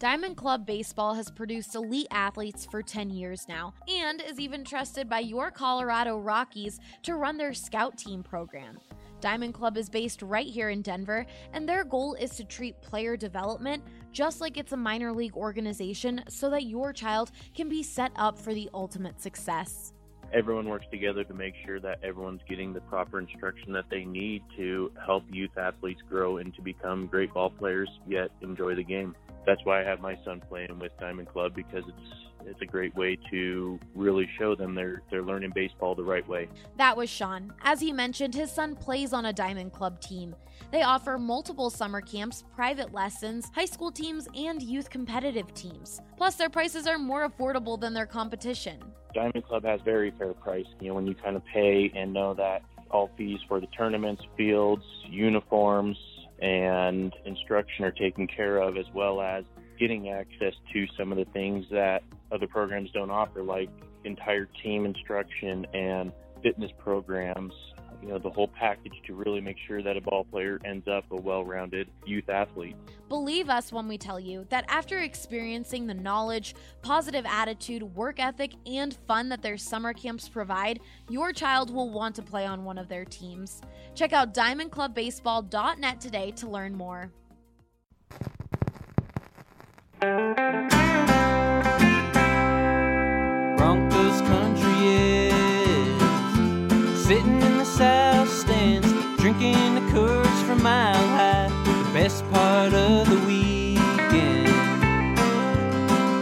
Diamond Club Baseball has produced elite athletes for 10 years now and is even trusted by your Colorado Rockies to run their scout team program. Diamond Club is based right here in Denver, and their goal is to treat player development just like it's a minor league organization so that your child can be set up for the ultimate success everyone works together to make sure that everyone's getting the proper instruction that they need to help youth athletes grow and to become great ball players yet enjoy the game. That's why I have my son playing with Diamond Club because it's it's a great way to really show them they're they're learning baseball the right way. That was Sean. As he mentioned, his son plays on a Diamond Club team. They offer multiple summer camps, private lessons, high school teams, and youth competitive teams. Plus, their prices are more affordable than their competition. Diamond Club has very fair price. You know, when you kind of pay and know that all fees for the tournaments, fields, uniforms, and instruction are taken care of, as well as getting access to some of the things that other programs don't offer, like entire team instruction and fitness programs you know the whole package to really make sure that a ball player ends up a well-rounded youth athlete. Believe us when we tell you that after experiencing the knowledge, positive attitude, work ethic, and fun that their summer camps provide, your child will want to play on one of their teams. Check out diamondclubbaseball.net today to learn more. Broncos country is sitting south drinking the Coors from Mile High. The best part of the weekend,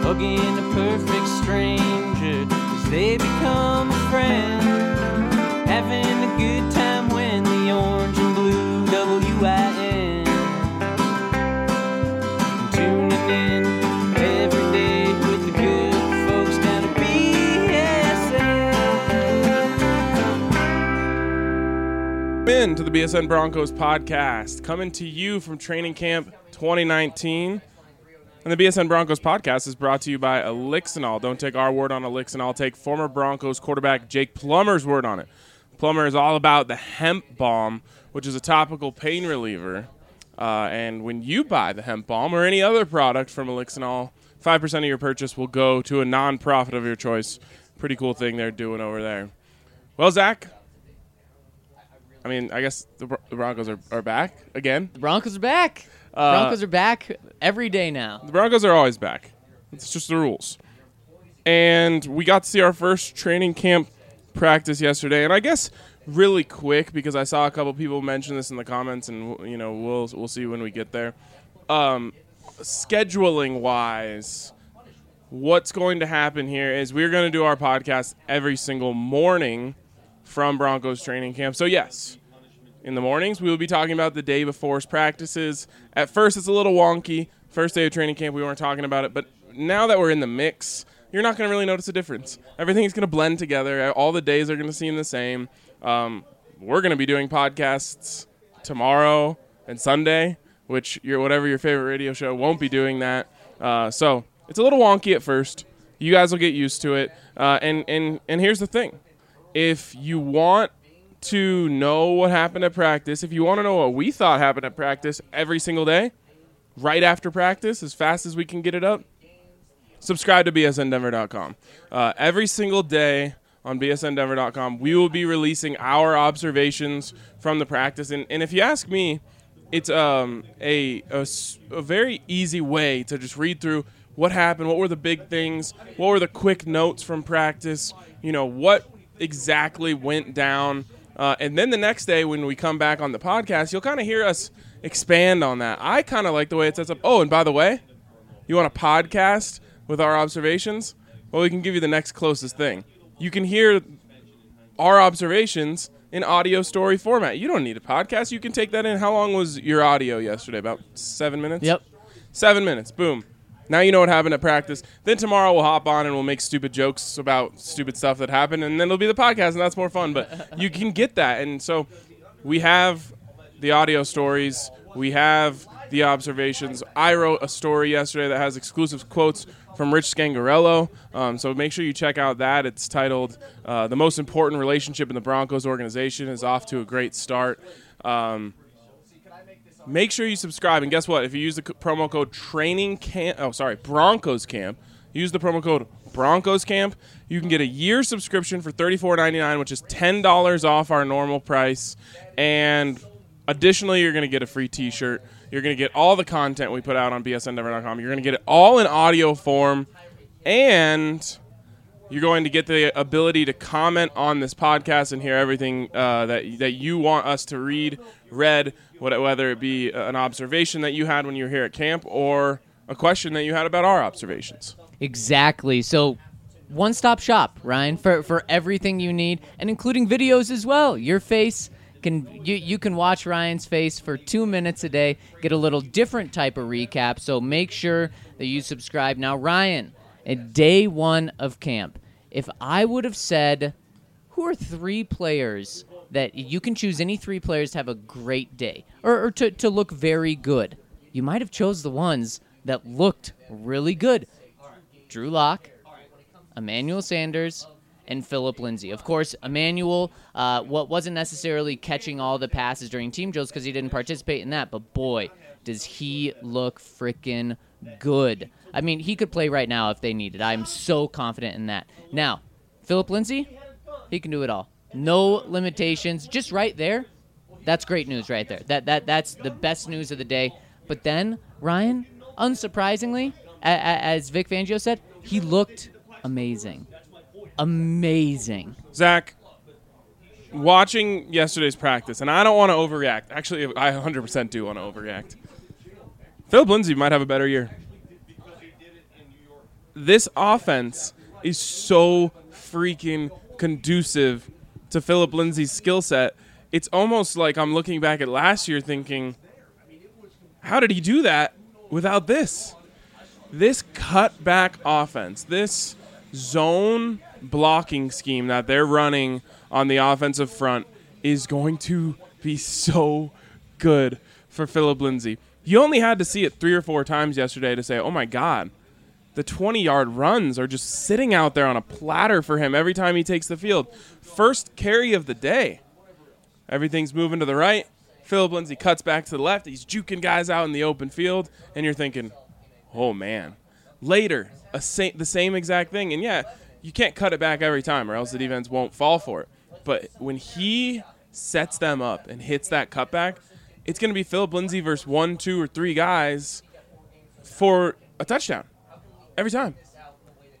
hugging a perfect stranger as they become a friend, in to the BSN Broncos podcast, coming to you from Training Camp 2019. And the BSN Broncos podcast is brought to you by Elixinol. Don't take our word on Elixinol. Take former Broncos quarterback Jake Plummer's word on it. Plummer is all about the hemp balm, which is a topical pain reliever. Uh, and when you buy the hemp balm or any other product from Elixinol, 5% of your purchase will go to a nonprofit of your choice. Pretty cool thing they're doing over there. Well, Zach, I mean, I guess the, Bro- the Broncos are, are back again. The Broncos are back. Uh, Broncos are back every day now. The Broncos are always back. It's just the rules. And we got to see our first training camp practice yesterday, and I guess really quick because I saw a couple people mention this in the comments, and you know we'll we'll see when we get there. Um, scheduling wise, what's going to happen here is we're going to do our podcast every single morning from Broncos training camp. So yes, in the mornings we will be talking about the day before's practices. At first, it's a little wonky. First day of training camp, we weren't talking about it, but now that we're in the mix, you're not going to really notice a difference. Everything's going to blend together. All the days are going to seem the same. Um, we're going to be doing podcasts tomorrow and Sunday, which your whatever your favorite radio show won't be doing that. Uh, so it's a little wonky at first. You guys will get used to it. Uh, and and and here's the thing: if you want to know what happened at practice, if you want to know what we thought happened at practice every single day, right after practice, as fast as we can get it up, subscribe to bsndenver.com. Uh, every single day on bsndenver.com, we will be releasing our observations from the practice. And, and if you ask me, it's um, a, a a very easy way to just read through what happened, what were the big things, what were the quick notes from practice, you know, what exactly went down. Uh, and then the next day, when we come back on the podcast, you'll kind of hear us expand on that. I kind of like the way it sets up. Oh, and by the way, you want a podcast with our observations? Well, we can give you the next closest thing. You can hear our observations in audio story format. You don't need a podcast. You can take that in. How long was your audio yesterday? About seven minutes? Yep. Seven minutes. Boom. Now you know what happened at practice. Then tomorrow we'll hop on and we'll make stupid jokes about stupid stuff that happened, and then it'll be the podcast, and that's more fun. But you can get that, and so we have the audio stories. We have the observations. I wrote a story yesterday that has exclusive quotes from Rich Scangarello. Um, so make sure you check out that. It's titled uh, "The Most Important Relationship in the Broncos Organization is off to a great start." Um, make sure you subscribe. And guess what? If you use the promo code Training Camp, oh sorry, Broncos Camp, use the promo code Broncos Camp. You can get a year subscription for thirty four ninety nine, which is ten dollars off our normal price. And additionally, you're going to get a free T shirt. You're going to get all the content we put out on bsndenver.com. You're going to get it all in audio form, and you're going to get the ability to comment on this podcast and hear everything uh, that that you want us to read, read, whether it be an observation that you had when you were here at camp or a question that you had about our observations. Exactly. So, one stop shop, Ryan, for, for everything you need, and including videos as well. Your face can you you can watch Ryan's face for two minutes a day, get a little different type of recap. So make sure that you subscribe. Now, Ryan, at day one of camp, if I would have said who are three players that you can choose any three players to have a great day or, or to, to look very good, you might have chose the ones that looked really good. Drew Lock, Emmanuel Sanders, and Philip Lindsay. Of course, Emmanuel uh, what wasn't necessarily catching all the passes during team drills because he didn't participate in that, but boy, does he look freaking good. I mean, he could play right now if they needed. I'm so confident in that. Now, Philip Lindsay, he can do it all. No limitations, just right there. That's great news right there. That that that's the best news of the day. But then Ryan, unsurprisingly, a- a- as Vic Fangio said, he looked amazing, amazing. Zach, watching yesterday's practice, and I don't want to overreact. Actually, I 100% do want to overreact. Philip Lindsay might have a better year. This offense is so freaking conducive to Philip Lindsay's skill set. It's almost like I'm looking back at last year thinking, how did he do that without this? This cutback offense, this zone blocking scheme that they're running on the offensive front is going to be so good for Philip Lindsay. You only had to see it three or four times yesterday to say, oh my God, the 20 yard runs are just sitting out there on a platter for him every time he takes the field. First carry of the day. Everything's moving to the right. Philip Lindsay cuts back to the left. He's juking guys out in the open field, and you're thinking, oh man. Later, a sa- the same exact thing, and yeah, you can't cut it back every time, or else the defense won't fall for it. But when he sets them up and hits that cutback, it's going to be Philip Lindsay versus one, two, or three guys for a touchdown every time.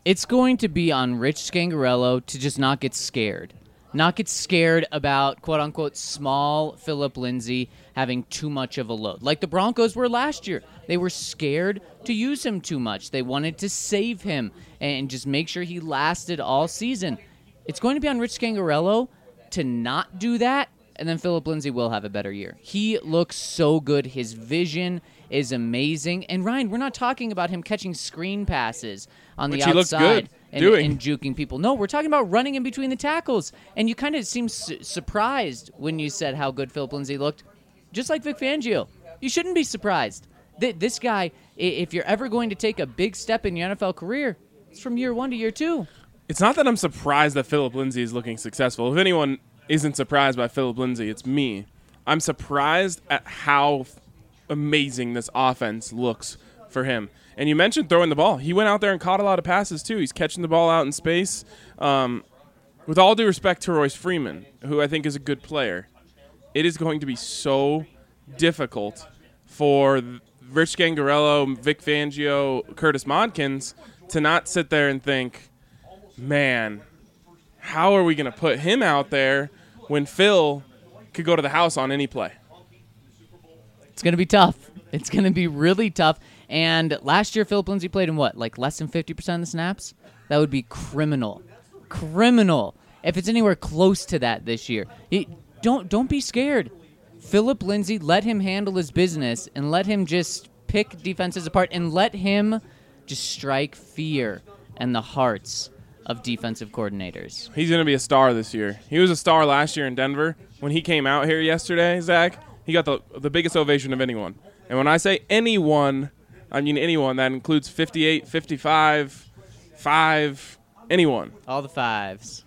It's going to be on Rich Scangarello to just not get scared. Not get scared about quote unquote small Philip Lindsay having too much of a load. Like the Broncos were last year. They were scared to use him too much. They wanted to save him and just make sure he lasted all season. It's going to be on Rich Scangarello to not do that, and then Philip Lindsay will have a better year. He looks so good. His vision is amazing. And Ryan, we're not talking about him catching screen passes on Which the outside and, and juking people. No, we're talking about running in between the tackles. And you kind of seemed su- surprised when you said how good Philip Lindsay looked. Just like Vic Fangio. You shouldn't be surprised. Th- this guy, if you're ever going to take a big step in your NFL career, it's from year one to year two. It's not that I'm surprised that Philip Lindsay is looking successful. If anyone isn't surprised by Philip Lindsay, it's me. I'm surprised at how amazing this offense looks for him. And you mentioned throwing the ball. He went out there and caught a lot of passes too. He's catching the ball out in space. Um, with all due respect to Royce Freeman, who I think is a good player, it is going to be so difficult for Rich Scangarello, Vic Fangio, Curtis Modkins to not sit there and think, man, how are we going to put him out there when Phil could go to the house on any play? It's going to be tough. It's going to be really tough. And last year, Philip Lindsay played in what, like less than 50% of the snaps? That would be criminal. Criminal. If it's anywhere close to that this year. Don't, don't be scared. Philip Lindsay, let him handle his business and let him just pick defenses apart and let him just strike fear and the hearts of defensive coordinators. He's going to be a star this year. He was a star last year in Denver. When he came out here yesterday, Zach, he got the, the biggest ovation of anyone. And when I say anyone, I mean anyone. That includes 58, 55, 5, anyone. All the fives.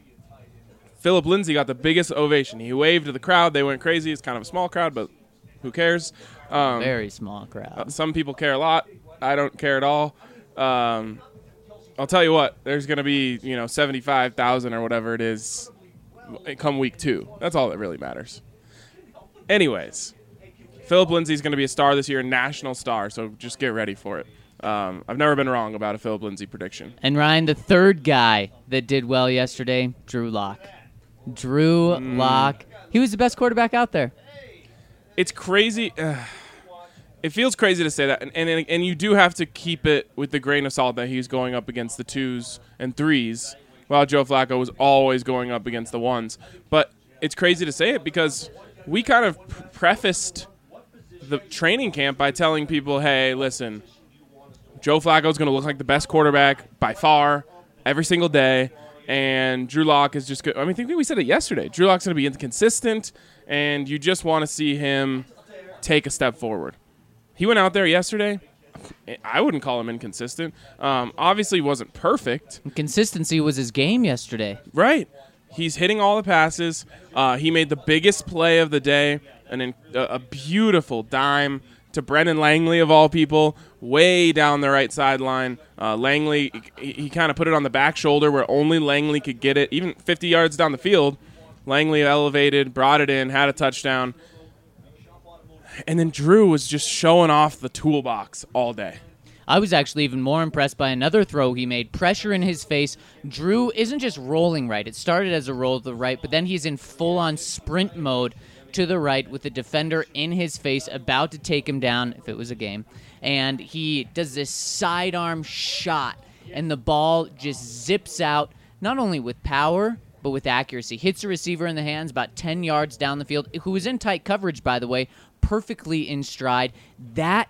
Philip Lindsay got the biggest ovation. He waved to the crowd. They went crazy. It's kind of a small crowd, but who cares? Um, Very small crowd. Uh, Some people care a lot. I don't care at all. Um, I'll tell you what. There's going to be you know seventy five thousand or whatever it is come week two. That's all that really matters. Anyways, Philip Lindsay's going to be a star this year, a national star. So just get ready for it. Um, I've never been wrong about a Philip Lindsay prediction. And Ryan, the third guy that did well yesterday, Drew Lock. Drew Hmm. Lock. He was the best quarterback out there. it's crazy. Uh, it feels crazy to say that, and, and and you do have to keep it with the grain of salt that he's going up against the twos and threes, while Joe Flacco was always going up against the ones. But it's crazy to say it because we kind of prefaced the training camp by telling people, "Hey, listen, Joe Flacco's going to look like the best quarterback by far every single day." And Drew Lock is just good. I mean, I think we said it yesterday. Drew Lock's going to be inconsistent, and you just want to see him take a step forward. He went out there yesterday. I wouldn't call him inconsistent. Um, obviously, wasn't perfect. Consistency was his game yesterday. Right. He's hitting all the passes. Uh, he made the biggest play of the day, an in, a, a beautiful dime to Brendan Langley of all people, way down the right sideline. Uh, Langley, he, he kind of put it on the back shoulder where only Langley could get it, even 50 yards down the field. Langley elevated, brought it in, had a touchdown. And then Drew was just showing off the toolbox all day. I was actually even more impressed by another throw he made. Pressure in his face. Drew isn't just rolling right. It started as a roll to the right, but then he's in full on sprint mode to the right with the defender in his face, about to take him down if it was a game. And he does this sidearm shot, and the ball just zips out, not only with power, but with accuracy. Hits a receiver in the hands about 10 yards down the field, who was in tight coverage, by the way, perfectly in stride. That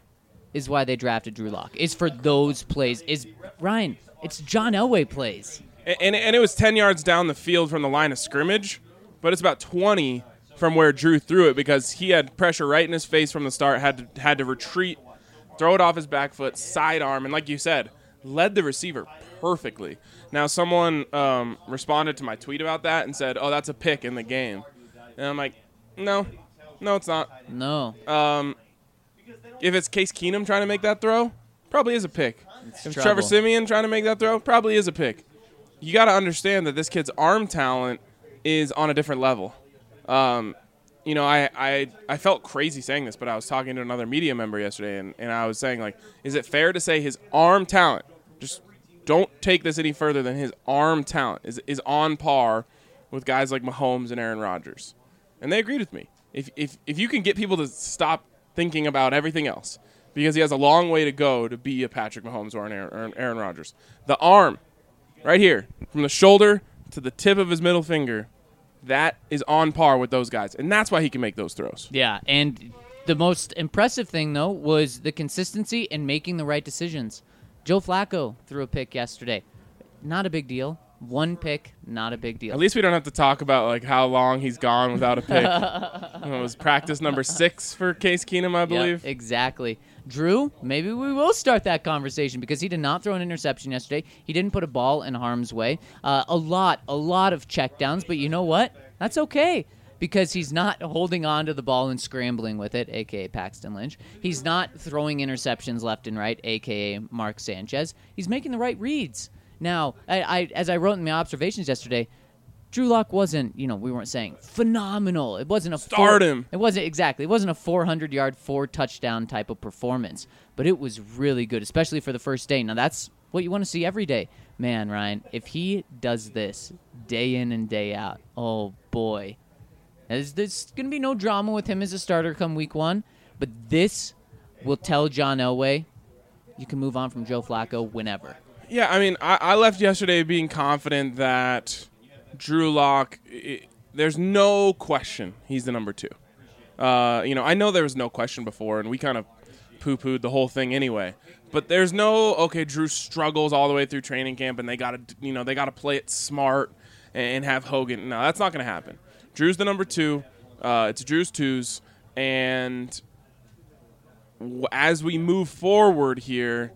is why they drafted Drew Lock. Is for those plays. Is Ryan? It's John Elway plays. and, and, and it was 10 yards down the field from the line of scrimmage, but it's about 20 from where Drew threw it because he had pressure right in his face from the start, had to, had to retreat, throw it off his back foot, sidearm, and like you said, led the receiver perfectly. Now, someone um, responded to my tweet about that and said, oh, that's a pick in the game. And I'm like, no, no, it's not. No, Um, if it's Case Keenum trying to make that throw, probably is a pick. if trouble. Trevor Siemian trying to make that throw, probably is a pick. You got to understand that this kid's arm talent is on a different level. Um, you know, I, I I felt crazy saying this, but I was talking to another media member yesterday, and, and I was saying like, is it fair to say his arm talent? Just don't take this any further than his arm talent is is on par with guys like Mahomes and Aaron Rodgers, and they agreed with me. If if if you can get people to stop thinking about everything else, because he has a long way to go to be a Patrick Mahomes or an Aaron, or an Aaron Rodgers, the arm, right here, from the shoulder to the tip of his middle finger, that is on par with those guys, and that's why he can make those throws. yeah, and the most impressive thing though was the consistency and making the right decisions. Joe Flacco threw a pick yesterday. Not a big deal. One pick, not a big deal. At least we don't have to talk about like how long he's gone without a pick. it was practice number six for Case Keenum, I believe. exactly. Drew, maybe we will start that conversation because he did not throw an interception yesterday. He didn't put a ball in harm's way. Uh, a lot, a lot of checkdowns, but you know what? That's okay because he's not holding on to the ball and scrambling with it, aka Paxton Lynch. He's not throwing interceptions left and right, aka Mark Sanchez. He's making the right reads. Now, I, I as I wrote in my observations yesterday, Drew Lock wasn't, you know, we weren't saying phenomenal. It wasn't a four- Start him. It wasn't exactly. It wasn't a 400 yard, four touchdown type of performance, but it was really good, especially for the first day. Now that's what you want to see every day, man. Ryan, if he does this day in and day out, oh boy, there's, there's gonna be no drama with him as a starter come week one. But this will tell John Elway, you can move on from Joe Flacco whenever. Yeah, I mean, I, I left yesterday being confident that Drew Lock. there's no question he's the number two. Uh, you know, I know there was no question before, and we kind of poo-pooed the whole thing anyway. But there's no okay. Drew struggles all the way through training camp, and they got to, you know, they got to play it smart and have Hogan. No, that's not going to happen. Drew's the number two. Uh, it's Drew's twos, and as we move forward here,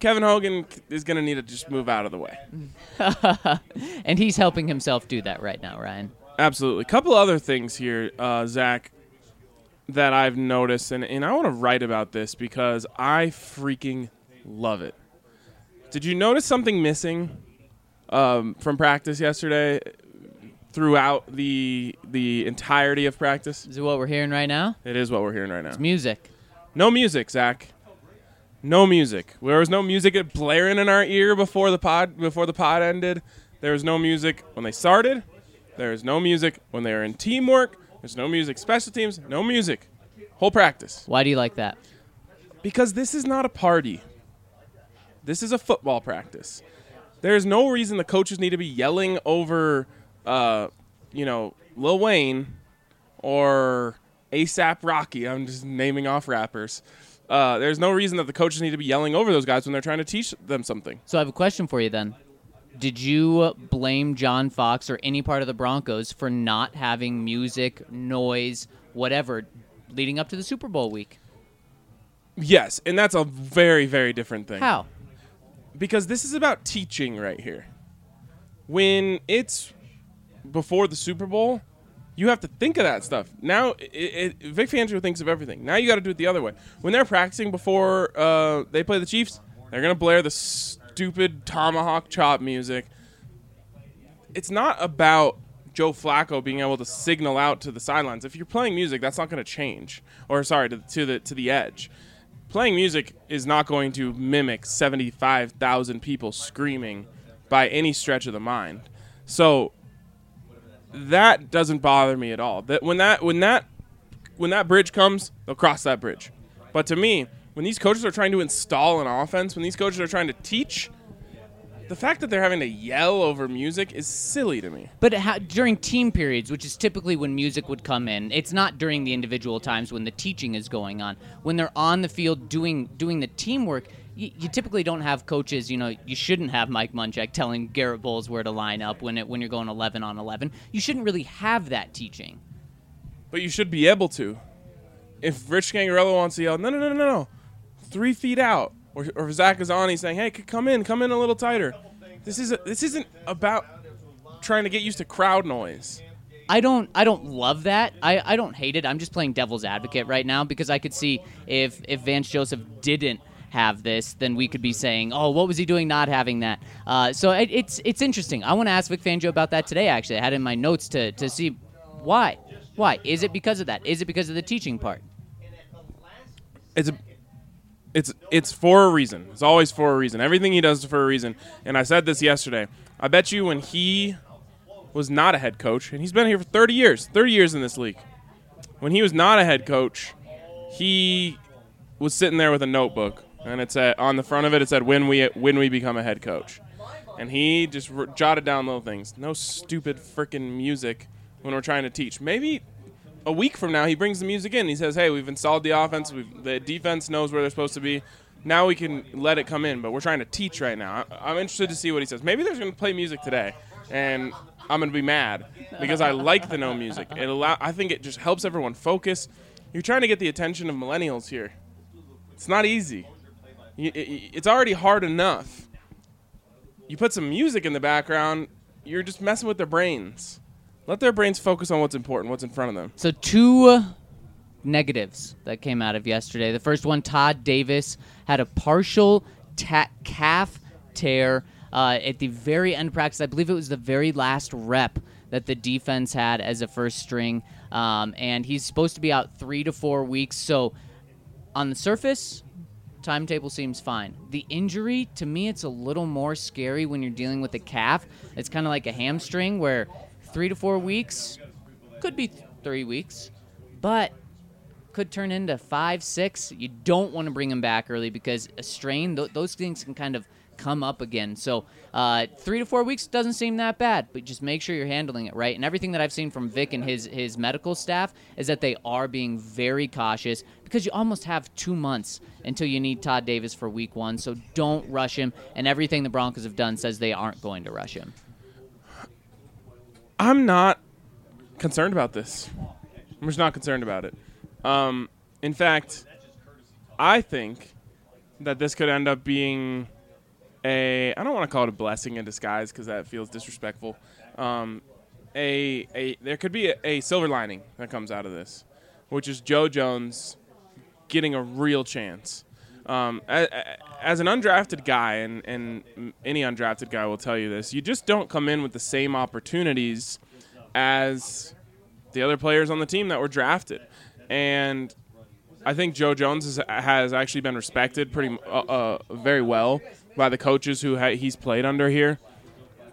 Kevin Hogan is going to need to just move out of the way. And he's helping himself do that right now, Ryan. Absolutely. A couple other things here, uh, Zach. that I've noticed, and, and I want to write about this because I freaking love it. Did you notice something missing um, from practice yesterday throughout the the entirety of practice? Is it what we're hearing right now? It is what we're hearing right now. It's music. No music, Zach. No music. There was no music blaring in our ear before the pod before the pod ended. There was no music when they started. There is no music when they are in teamwork. There's no music special teams. No music. Whole practice. Why do you like that? Because this is not a party. This is a football practice. There is no reason the coaches need to be yelling over, uh, you know, Lil Wayne or ASAP Rocky. I'm just naming off rappers. Uh, there's no reason that the coaches need to be yelling over those guys when they're trying to teach them something. So I have a question for you then. Did you blame John Fox or any part of the Broncos for not having music, noise, whatever, leading up to the Super Bowl week? Yes, and that's a very, very different thing. How? because this is about teaching right here. When it's before the Super Bowl, you have to think of that stuff. Now, it, it, Vic Fangio thinks of everything. Now you got to do it the other way. When they're practicing before uh, they play the Chiefs, they're gonna blare the stupid tomahawk chop music. It's not about Joe Flacco being able to signal out to the sidelines. If you're playing music, that's not going to change. Or sorry, to, to the to the edge playing music is not going to mimic 75,000 people screaming by any stretch of the mind. So that doesn't bother me at all. That when that when that when that bridge comes, they'll cross that bridge. But to me, when these coaches are trying to install an offense, when these coaches are trying to teach, the fact that they're having to yell over music is silly to me. But how, during team periods, which is typically when music would come in, it's not during the individual times when the teaching is going on. When they're on the field doing doing the teamwork, you, you typically don't have coaches. You know, you shouldn't have Mike Munchak telling Garrett Bolles where to line up when it when you're going 11 on 11. You shouldn't really have that teaching. But you should be able to. If Rich Scangarello wants to yell, no, no, no, no, no, three feet out, or, or Zach Azzanni saying, "Hey, come in, come in a little tighter." This is a, this isn't about trying to get used to crowd noise. I don't I don't love that. I, I don't hate it. I'm just playing devil's advocate right now because I could see if if Vance Joseph didn't have this, then we could be saying, "Oh, what was he doing not having that?" Uh, so it, it's it's interesting. I want to ask Vic Fangio about that today. Actually, I had in my notes to to see why. Why is it because of that? Is it because of the teaching part? It's a, it's it's for a reason. It's always for a reason. Everything he does is for a reason. And I said this yesterday. I bet you when he was not a head coach, and he's been here for 30 years, 30 years in this league. When he was not a head coach, he was sitting there with a notebook, and it said on the front of it, it said when we when we become a head coach, and he just r- jotted down little things. No stupid freaking music when we're trying to teach. Maybe a week from now, he brings the music in. He says, "Hey, we've installed the offense. We've, the defense knows where they're supposed to be. Now we can let it come in." But we're trying to teach right now. I, I'm interested to see what he says. Maybe they're going to play music today, and I'm going to be mad because I like the no music. It allow. I think it just helps everyone focus. You're trying to get the attention of millennials here. It's not easy. It's already hard enough. You put some music in the background, you're just messing with their brains. Let their brains focus on what's important, what's in front of them. So two negatives that came out of yesterday. The first one, Todd Davis had a partial ta- calf tear uh, at the very end of practice. I believe it was the very last rep that the defense had as a first string, um, and he's supposed to be out three to four weeks. So on the surface, timetable seems fine. The injury, to me, it's a little more scary when you're dealing with a calf. It's kind of like a hamstring where three to four weeks could be th- three weeks, but could turn into five, six. You don't want to bring him back early because a strain, th- those things can kind of come up again. So uh, three to four weeks doesn't seem that bad, but just make sure you're handling it right. And everything that I've seen from Vic and his his medical staff is that they are being very cautious because you almost have two months until you need Todd Davis for Week One. So don't rush him. And everything the Broncos have done says they aren't going to rush him. I'm not concerned about this. I'm just not concerned about it. Um, in fact, I think that this could end up being a I don't want to call it a blessing in disguise because that feels disrespectful. Um, a a there could be a, a silver lining that comes out of this. which is Joe Jones getting a real chance. Um, a- a- as an undrafted guy, and, and any undrafted guy will tell you this, you just don't come in with the same opportunities as the other players on the team that were drafted. And I think Joe Jones is, has actually been respected pretty uh, uh, very well by the coaches who ha- he's played under here,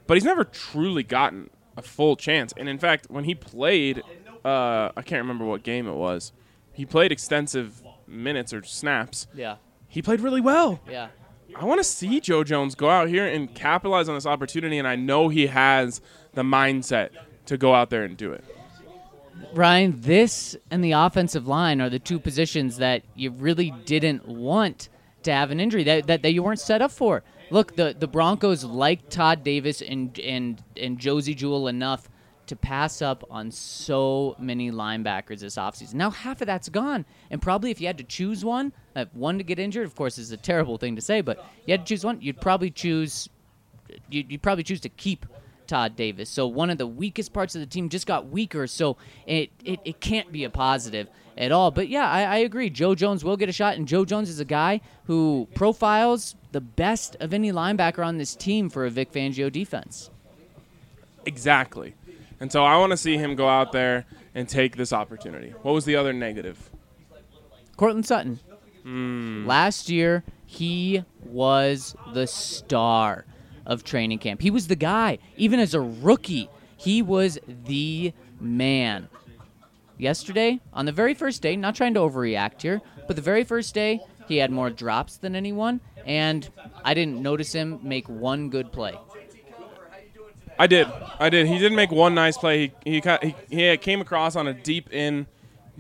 but he's never truly gotten a full chance. And in fact, when he played, uh, I can't remember what game it was. He played extensive minutes or snaps. Yeah. He played really well. Yeah. I want to see Joe Jones go out here and capitalize on this opportunity, and I know he has the mindset to go out there and do it. Ryan, this and the offensive line are the two positions that you really didn't want to have an injury that, that, that you weren't set up for. Look, the, the Broncos like Todd Davis and and and Josey Jewell enough to pass up on so many linebackers this offseason. Now half of that's gone. And probably if you had to choose one, uh, one to get injured, of course is a terrible thing to say, but you had to choose one, you'd probably choose you'd, you'd probably choose to keep Todd Davis. So one of the weakest parts of the team just got weaker. So it, it, it can't be a positive at all. But yeah, I, I agree. Joe Jones will get a shot, and Joe Jones is a guy who profiles the best of any linebacker on this team for a Vic Fangio defense. Exactly. And so I want to see him go out there and take this opportunity. What was the other negative? Courtland Sutton. Hmm. Last year, he was the star of training camp. He was the guy. Even as a rookie, he was the man. Yesterday, on the very first day, not trying to overreact here, but the very first day, he had more drops than anyone, and I didn't notice him make one good play. I did. I did. He didn't make one nice play. He he, he, came across on a deep in.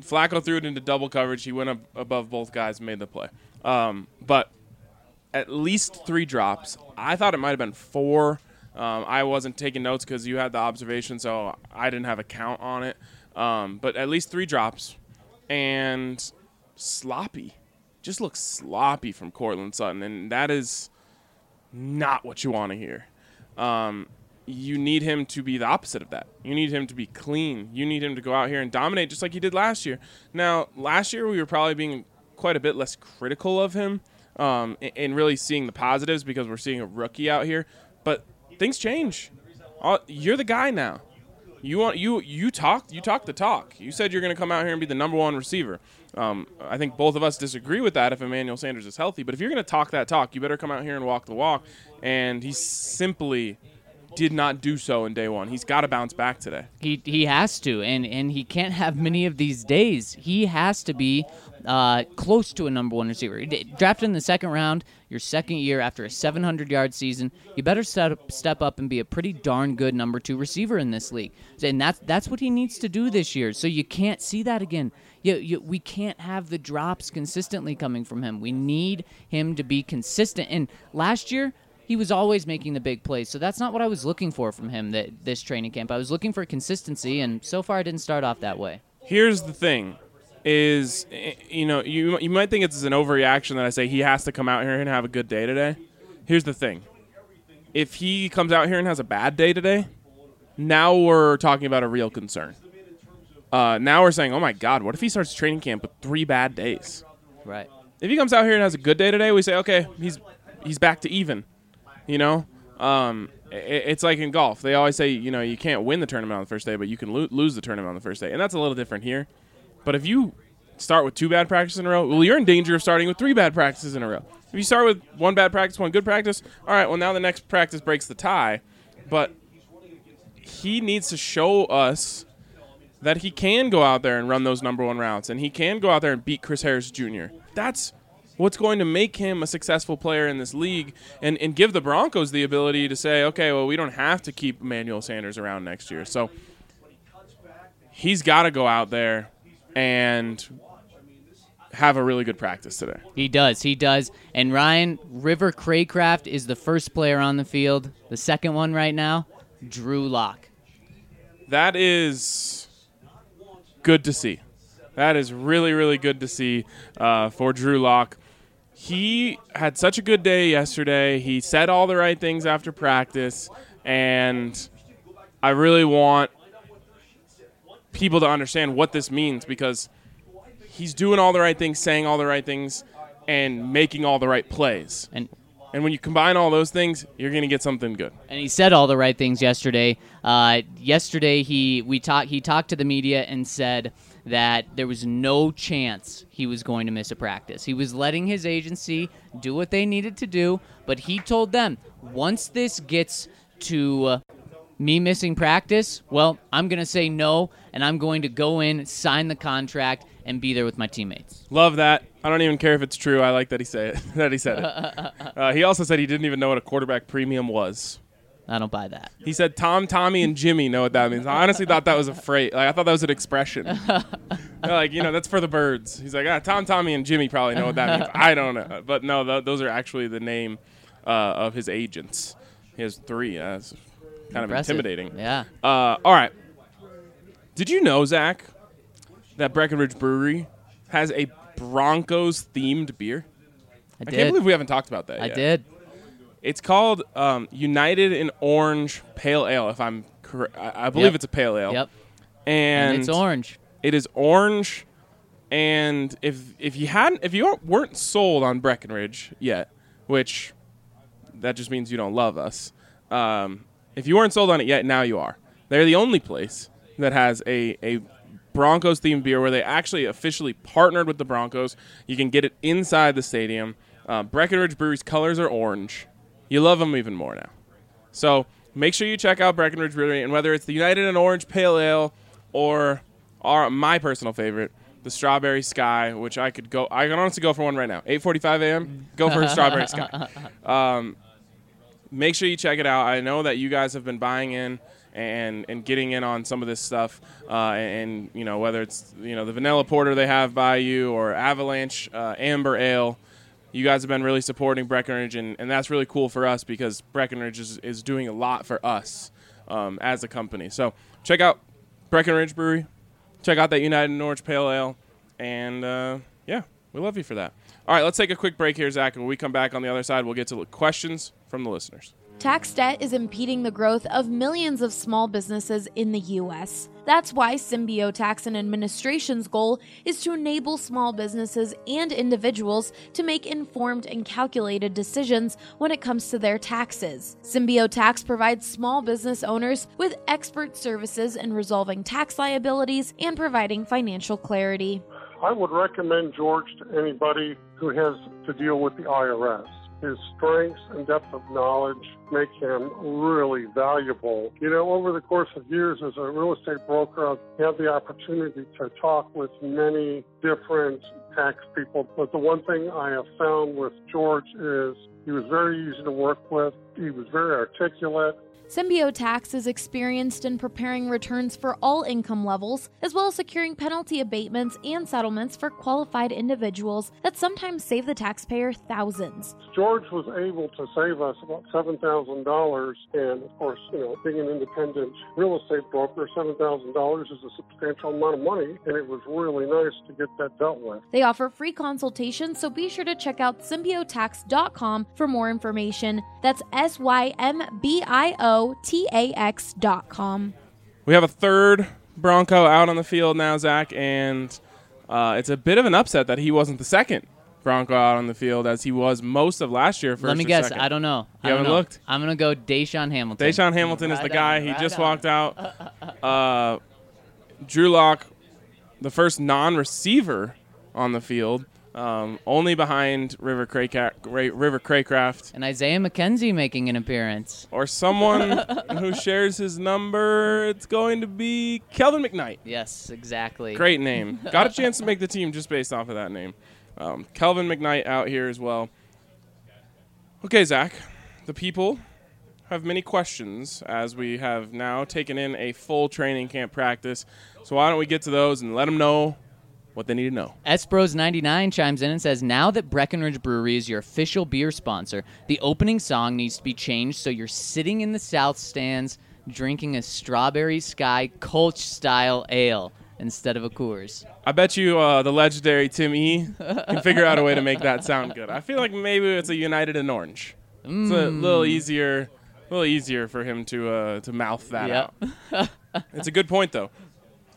Flacco threw it into double coverage. He went up above both guys and made the play. Um, but at least three drops. I thought it might have been four. Um, I wasn't taking notes because you had the observation, so I didn't have a count on it. Um, but at least three drops and sloppy. Just looks sloppy from Courtland Sutton, and that is not what you want to hear. Um, you need him to be the opposite of that. You need him to be clean. You need him to go out here and dominate just like he did last year. Now, last year we were probably being quite a bit less critical of him um, and- and really seeing the positives because we're seeing a rookie out here. But things change. You're the guy now. You want you you talk you talk the talk. You said you're going to come out here and be the number one receiver. Um, I think both of us disagree with that if Emmanuel Sanders is healthy. But if you're going to talk that talk, you better come out here and walk the walk. And he simply did not do so in day one. He's got to bounce back today. He he has to, and and he can't have many of these days. He has to be uh, close to a number one receiver. Drafted in the second round, your second year after a 700 yard season, you better step up, step up and be a pretty darn good number two receiver in this league. And that's that's what he needs to do this year. So you can't see that again. You, you, we can't have the drops consistently coming from him. We need him to be consistent. And last year, he was always making the big plays. So that's not what I was looking for from him that this training camp. I was looking for consistency, and so far I didn't start off that way. Here's the thing is eh, you know you you might think it's an overreaction that I say he has to come out here and have a good day today. Here's the thing. If he comes out here and has a bad day today, now we're talking about a real concern. Uh, now we're saying, "Oh my god, what if he starts training camp with 3 bad days?" Right. if he comes out here and has a good day today, we say, okay, he's he's back to even. You know, um, i- it's like in golf. They always say, you know, you can't win the tournament on the first day, but you can lo- lose the tournament on the first day, and that's a little different here. But if you start with two bad practices in a row, well, you're in danger of starting with three bad practices in a row. If you start with one bad practice, one good practice, all right, well now the next practice breaks the tie, but he needs to show us that he can go out there and run those number one routes, and he can go out there and beat Chris Harris Jr. That's what's going to make him a successful player in this league, and, and give the Broncos the ability to say, okay, well, we don't have to keep Emmanuel Sanders around next year. So he's got to go out there and have a really good practice today. He does. He does. And Ryan River Craycraft is the first player on the field. The second one right now, Drew Lock. That is good to see. That is really, really good to see uh, for Drew Lock. He had such a good day yesterday. He said all the right things after practice, and I really want people to understand what this means because he's doing all the right things, saying all the right things, and making all the right plays. And And when you combine all those things, you're going to get something good. and he said all the right things yesterday. Uh, yesterday, he we talked. He talked to the media and said that there was no chance he was going to miss a practice. He was letting his agency do what they needed to do, but he told them once this gets to uh, me missing practice, well, I'm going to say no, and I'm going to go in, sign the contract, and be there with my teammates. Love that. I don't even care if it's true. I like that he say it. that he said it. Uh, he also said he didn't even know what a quarterback premium was. I don't buy that. He said Tom, Tommy, and Jimmy know what that means. I honestly thought that was a phrase. Like I thought that was an expression. Like you know, that's for the birds. He's like, ah, Tom, Tommy, and Jimmy probably know what that means. I don't know, but no, th- those are actually the name uh, of his agents. He has three. Uh, that's kind of intimidating. Yeah. Uh, all right. Did you know, Zach, that Breckenridge Brewery has a Broncos themed beer? I I can't believe we haven't talked about that I yet. did. It's called um, United in Orange Pale Ale. If I'm correct, I I believe Yep. it's a pale ale. Yep. And, And, it's orange. It is orange. And if if you hadn't if you weren't sold on Breckenridge yet, which that just means you don't love us. Um, if you weren't sold on it yet, now you are. They're the only place that has a a Broncos themed beer where they actually officially partnered with the Broncos. You can get it inside the stadium. Uh, Breckenridge Brewery's colors are orange. You love them even more now. So make sure you check out Breckenridge Brewery, and whether it's the United and Orange Pale Ale or our my personal favorite, the Strawberry Sky, which I could go. I can honestly go for one right now. 8:45 a.m. Go for a Strawberry Sky. Um, make sure you check it out. I know that you guys have been buying in and and getting in on some of this stuff, uh, and, you know whether it's you know the vanilla porter they have by you or Avalanche uh, Amber Ale. You guys have been really supporting Breckenridge, and, and that's really cool for us because Breckenridge is, is doing a lot for us um, as a company. So check out Breckenridge Brewery, check out that United Orange Pale Ale, and uh, yeah, we love you for that. All right, let's take a quick break here, Zach, and when we come back on the other side, we'll get to questions from the listeners. Tax debt is impeding the growth of millions of small businesses in the U.S. That's why Symbio Tax and Administration's goal is to enable small businesses and individuals to make informed and calculated decisions when it comes to their taxes. Symbio Tax provides small business owners with expert services in resolving tax liabilities and providing financial clarity. I would recommend George to anybody who has to deal with the IRS. His strengths and depth of knowledge make him really valuable. You know, over the course of years as a real estate broker, I've had the opportunity to talk with many different tax people. But the one thing I have found with George is he was very easy to work with. He was very articulate. Symbio Tax is experienced in preparing returns for all income levels, as well as securing penalty abatements and settlements for qualified individuals that sometimes save the taxpayer thousands. George was able to save us about seven thousand dollars, and of course, you know, being an independent real estate broker, seven thousand dollars is a substantial amount of money, and it was really nice to get that dealt with. They offer free consultations, so be sure to check out symbiotax.com for more information. That's S Y M B I O T A X.com. We have a third Bronco out on the field now, Zach, and uh, it's a bit of an upset that he wasn't the second Bronco out on the field as he was most of last year. First Let me or guess. second. I don't know. I You don't haven't know. looked? I'm gonna go DaeSean Hamilton. DaeSean Hamilton is the guy. on, he right just on. walked out. Uh, Drew Lock, the first non-receiver on the field, um, only behind River Crayca- River Craycraft And Isaiah McKenzie making an appearance. or someone who shares his number. It's going to be Kelvin McKnight. Yes, exactly. Great name. Got a chance to make the team just based off of that name. Um, Kelvin McKnight out here as well. Okay, Zach. The people have many questions as we have now taken in a full training camp practice. So why don't we get to those and let them know what they need to know? Espros99 chimes in and says, Now that Breckenridge Brewery is your official beer sponsor, the opening song needs to be changed so you're sitting in the South Stands drinking a Strawberry Sky Colch style ale instead of a Coors. I bet you uh, the legendary Tim E can figure out a way to make that sound good. I feel like maybe it's a United and Orange. It's a little easier, a little easier for him to uh, to mouth that Yep. out. it's a good point though.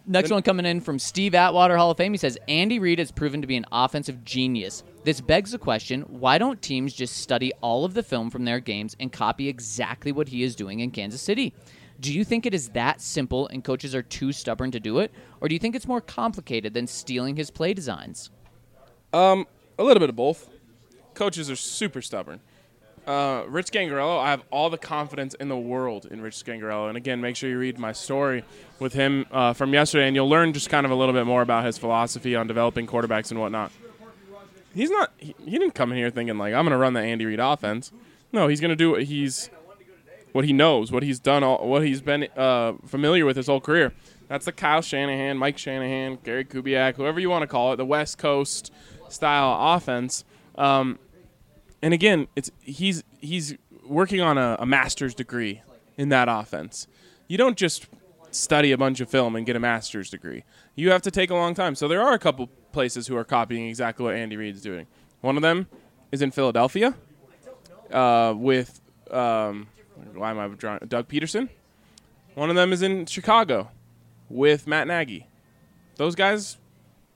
Next one coming in from Steve Atwater, Hall of Fame. He says Andy Reid has proven to be an offensive genius. This begs the question why don't teams just study all of the film from their games and copy exactly what he is doing in Kansas City? Do you think it is that simple and coaches are too stubborn to do it? Or do you think it's more complicated than stealing his play designs? Um, a little bit of both. Coaches are super stubborn. Uh, Rich Scangarello, I have all the confidence in the world in Rich Scangarello. And again, make sure you read my story with him uh, from yesterday, and you'll learn just kind of a little bit more about his philosophy on developing quarterbacks and whatnot. He's not. He, he didn't come in here thinking like I'm going to run the Andy Reid offense. No, he's going to do what he's what he knows, what he's done, all, what he's been uh, familiar with his whole career. That's the Kyle Shanahan, Mike Shanahan, Gary Kubiak, whoever you want to call it, the West Coast style offense. Um, and again, it's he's he's working on a, a master's degree in that offense. You don't just study a bunch of film and get a master's degree. You have to take a long time. So there are a couple places who are copying exactly what Andy Reid's doing. One of them is in Philadelphia uh, with um, why am I drawing Doug Pederson. One of them is in Chicago with Matt Nagy. Those guys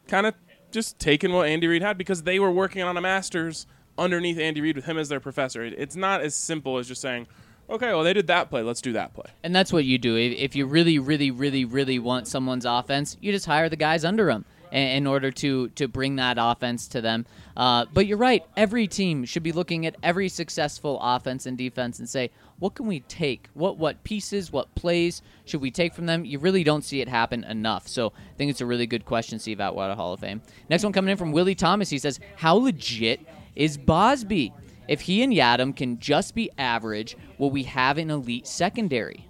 kind of just taking what Andy Reid had because they were working on a master's underneath Andy Reid with him as their professor. It, it's not as simple as just saying, okay, well, they did that play. Let's do that play. And that's what you do. If, you really, really, really, really want someone's offense, you just hire the guys under them in, in order to to bring that offense to them. Uh, but you're right. Every team should be looking at every successful offense and defense and say, what can we take? What what pieces, what plays should we take from them? You really don't see it happen enough. So I think it's a really good question, Steve Atwater Hall of Fame. Next one coming in from Willie Thomas. He says, how legit is Bausby? If he and Yiadom can just be average, will we have an elite secondary?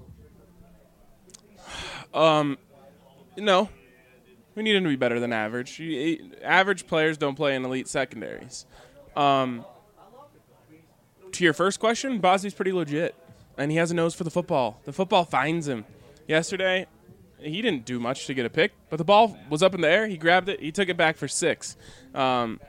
Um, no. We need him to be better than average. Average players don't play in elite secondaries. Um, to your first question, Bausby's pretty legit, and he has a nose for the football. The football finds him. Yesterday, he didn't do much to get a pick, but the ball was up in the air. He grabbed it. He took it back for six. Um,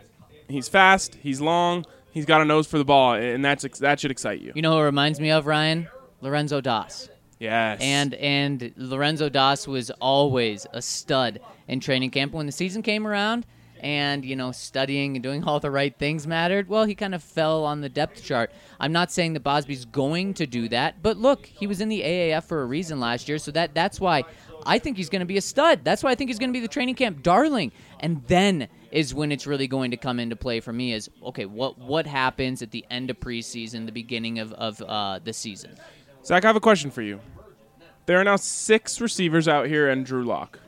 he's fast. He's long. He's got a nose for the ball, and that's ex- that should excite you. You know who it reminds me of, Ryan? Lorenzo Doss. Yes. And and Lorenzo Doss was always a stud in training camp. When the season came around and, you know, studying and doing all the right things mattered, well, he kind of fell on the depth chart. I'm not saying that Bausby's going to do that, but look, he was in the AAF for a reason last year, so that that's why I think he's going to be a stud. That's why I think he's going to be the training camp darling. And then is when it's really going to come into play for me is okay, what what happens at the end of preseason, the beginning of, of uh, the season? Zach, I have a question for you. There are now six receivers out here and Drew Lock.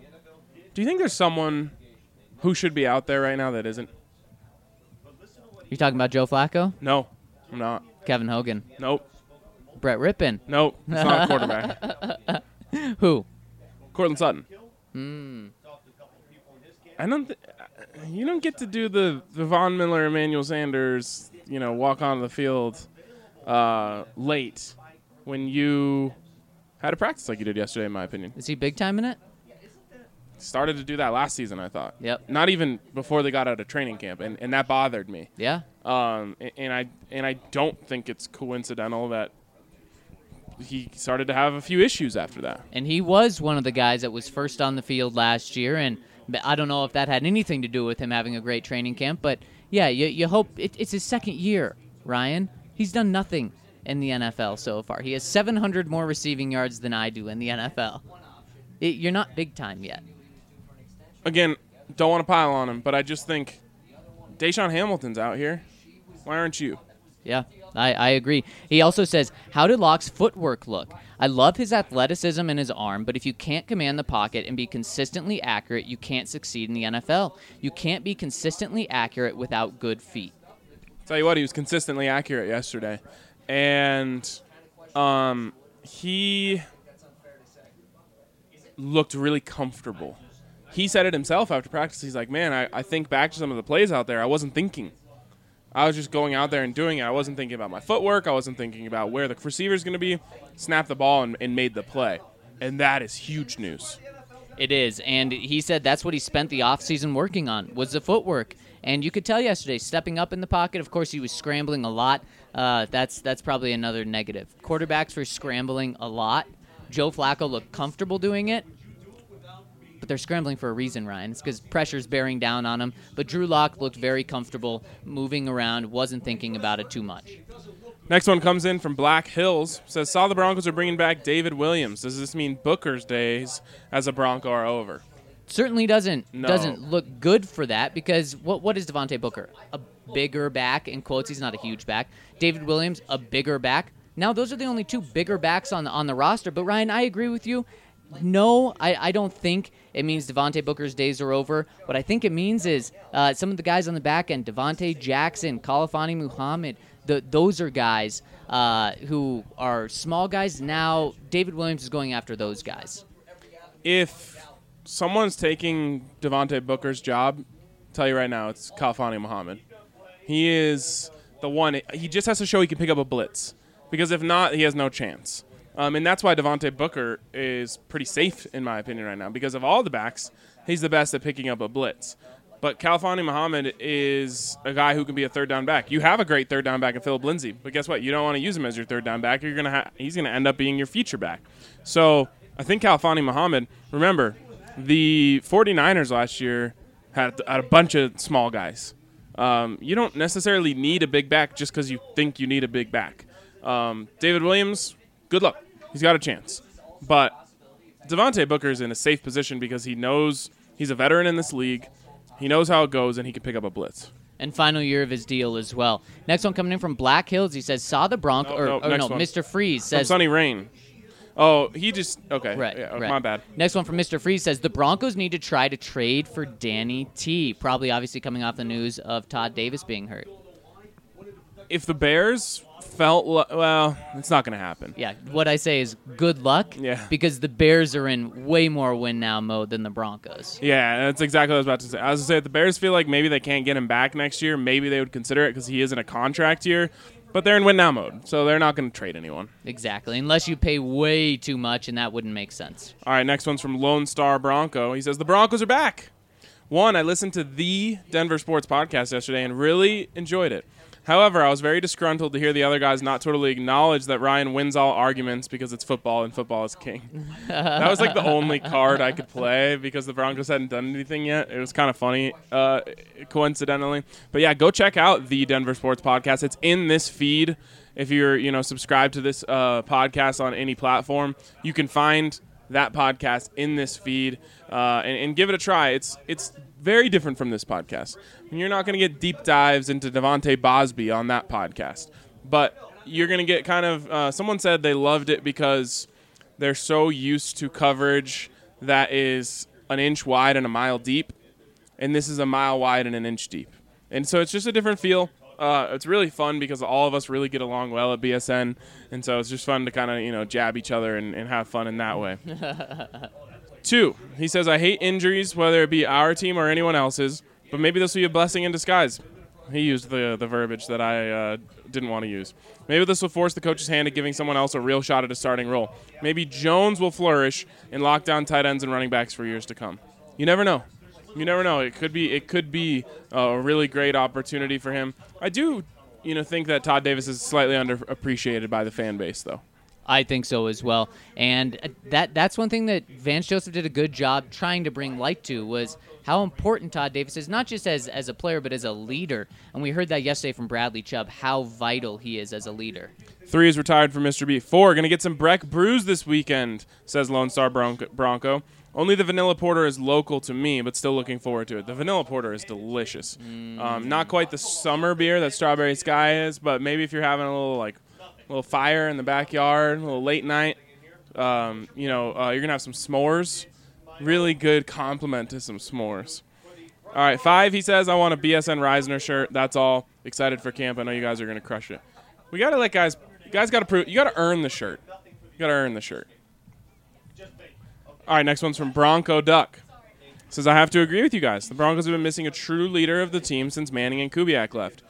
Do you think there's someone who should be out there right now that isn't? you're talking about Joe Flacco? No, I'm not. Kevin Hogan, Nope. Brett Rypien. Nope. It's not a quarterback. Who? Courtland Sutton. Hmm. I don't. Th- you don't get to do the the Von Miller, Emmanuel Sanders, you know, walk on the field uh, late when you had a practice like you did yesterday. In my opinion, Is he big time in it? started to do that last season. I thought. Yep. Not even before they got out of training camp, and, and that bothered me. Yeah. Um, a- and I and I don't think it's coincidental that he started to have a few issues after that. And he was one of the guys that was first on the field last year, and I don't know if that had anything to do with him having a great training camp. But yeah, you, you hope it, it's his second year, Ryan. He's done nothing in the NFL so far. He has 700 more receiving yards than I do in the NFL. It, you're not big time yet. Again, don't want to pile on him, but I just think DaeSean Hamilton's out here. Why aren't you? Yeah, I, I agree. He also says, How did Lock's footwork look? I love his athleticism and his arm, but if you can't command the pocket and be consistently accurate, you can't succeed in the NFL. You can't be consistently accurate without good feet. Tell you what, he was consistently accurate yesterday, and um, he looked really comfortable. He said it himself after practice. He's like, "Man, I, I think back to some of the plays out there. I wasn't thinking. I was just going out there and doing it. I wasn't thinking about my footwork. I wasn't thinking about where the receiver's going to be. Snapped the ball and, and made the play, and that is huge news." It is, and he said that's what he spent the offseason working on was the footwork. And you could tell yesterday, stepping up in the pocket. Of course, he was scrambling a lot. Uh, that's that's probably another negative. Quarterbacks were scrambling a lot. Joe Flacco looked comfortable doing it, but they're scrambling for a reason, Ryan. It's because pressure's bearing down on them. But Drew Lock looked very comfortable moving around, wasn't thinking about it too much. Next one comes in from Black Hills. Says saw the Broncos are bringing back David Williams. Does this mean Booker's days as a Bronco are over? Certainly doesn't No. doesn't look good for that because what what is Devontae Booker? A bigger back in quotes. He's not a huge back. David Williams, a bigger back. Now those are the only two bigger backs on the on the roster. But Ryan, I agree with you. No, I, I don't think it means Devontae Booker's days are over. What I think it means is uh, some of the guys on the back end, Devontae Jackson, Khalfani Muhammad, the, those are guys uh, who are small guys. Now David Williams is going after those guys. If someone's taking Devontae Booker's job, tell you right now, it's Khalfani Muhammad. He is the one. He just has to show he can pick up a blitz, because if not, he has no chance. Um, and that's why Devontae Booker is pretty safe in my opinion right now, because of all the backs, he's the best at picking up a blitz. But Khalfani Muhammad is a guy who can be a third down back. You have a great third down back in Philip Lindsay, but guess what? You don't want to use him as your third down back. You're gonna ha- he's gonna end up being your feature back. So I think Khalfani Muhammad. Remember, the 49ers last year had, had a bunch of small guys. Um, you don't necessarily need a big back just because you think you need a big back. Um, David Williams, good luck. He's got a chance. But Devontae Booker's in a safe position because he knows he's a veteran in this league. He knows how it goes, and he can pick up a blitz. and final year of his deal as well. Next one coming in from Black Hills. He says saw the Bronco No, or, no, or no. Mr. Freeze From says Sunny Rain. Oh, he just okay. right, Yeah, right. My bad. Next one from Mr. Freeze says the Broncos need to try to trade for Danny T. Probably obviously coming off the news of Todd Davis being hurt. If the Bears felt li- well, it's not going to happen. Yeah, what I say is good luck. Yeah. Because the Bears are in way more win now mode than the Broncos. Yeah, that's exactly what I was about to say. I was going to say, if the Bears feel like maybe they can't get him back next year, maybe they would consider it because he is in a contract year. But they're in win now mode, so they're not going to trade anyone. Exactly. Unless you pay way too much, and that wouldn't make sense. All right, next one's from Lone Star Bronco. He says the Broncos are back. One, I listened to the Denver Sports podcast yesterday and really enjoyed it. However, I was very disgruntled to hear the other guys not totally acknowledge that Ryan wins all arguments because it's football and football is king. that was like the only card I could play because the Broncos hadn't done anything yet. It was kind of funny, uh, coincidentally. But yeah, go check out the Denver Sports podcast. It's in this feed. If you're, you know, subscribed to this uh, podcast on any platform, you can find that podcast in this feed uh, and, and give it a try. It's it's very different from this podcast. You're not going to get deep dives into De'Vante Bausby on that podcast, but you're going to get kind of. Uh, someone said they loved it because they're so used to coverage that is an inch wide and a mile deep, and this is a mile wide and an inch deep, and so it's just a different feel. Uh, it's really fun because all of us really get along well at BSN, and so it's just fun to kind of you know jab each other and, and have fun in that way. Two, he says, I hate injuries, whether it be our team or anyone else's, but maybe this will be a blessing in disguise. He used the, the verbiage that I uh, didn't want to use. Maybe this will force the coach's hand at giving someone else a real shot at a starting role. Maybe Jones will flourish in lockdown tight ends and running backs for years to come. You never know. You never know. It could be it could be a really great opportunity for him. I do, you know, think that Todd Davis is slightly underappreciated by the fan base, though. I think so as well. And that that's one thing that Vance Joseph did a good job trying to bring light to was how important Todd Davis is, not just as, as a player, but as a leader. And we heard that yesterday from Bradley Chubb, how vital he is as a leader. Three is retired for Mr. B. Four, going to get some Breck Brews this weekend, says Lone Star Bronco. Bronco. Only the vanilla porter is local to me, but still looking forward to it. The vanilla porter is delicious. Um, not quite the summer beer that Strawberry Sky is, but maybe if you're having a little like little fire in the backyard, a little late night, um, you know, uh, you're gonna have some s'mores. Really good compliment to some s'mores. All right, five. He says, "I want a BSN Reisner shirt. That's all. Excited for camp. I know you guys are gonna crush it. We gotta let guys. You guys gotta prove. You gotta earn the shirt. You gotta earn the shirt." All right, next one's from Bronco Duck. Says I have to agree with you guys. The Broncos have been missing a true leader of the team since Manning and Kubiak left.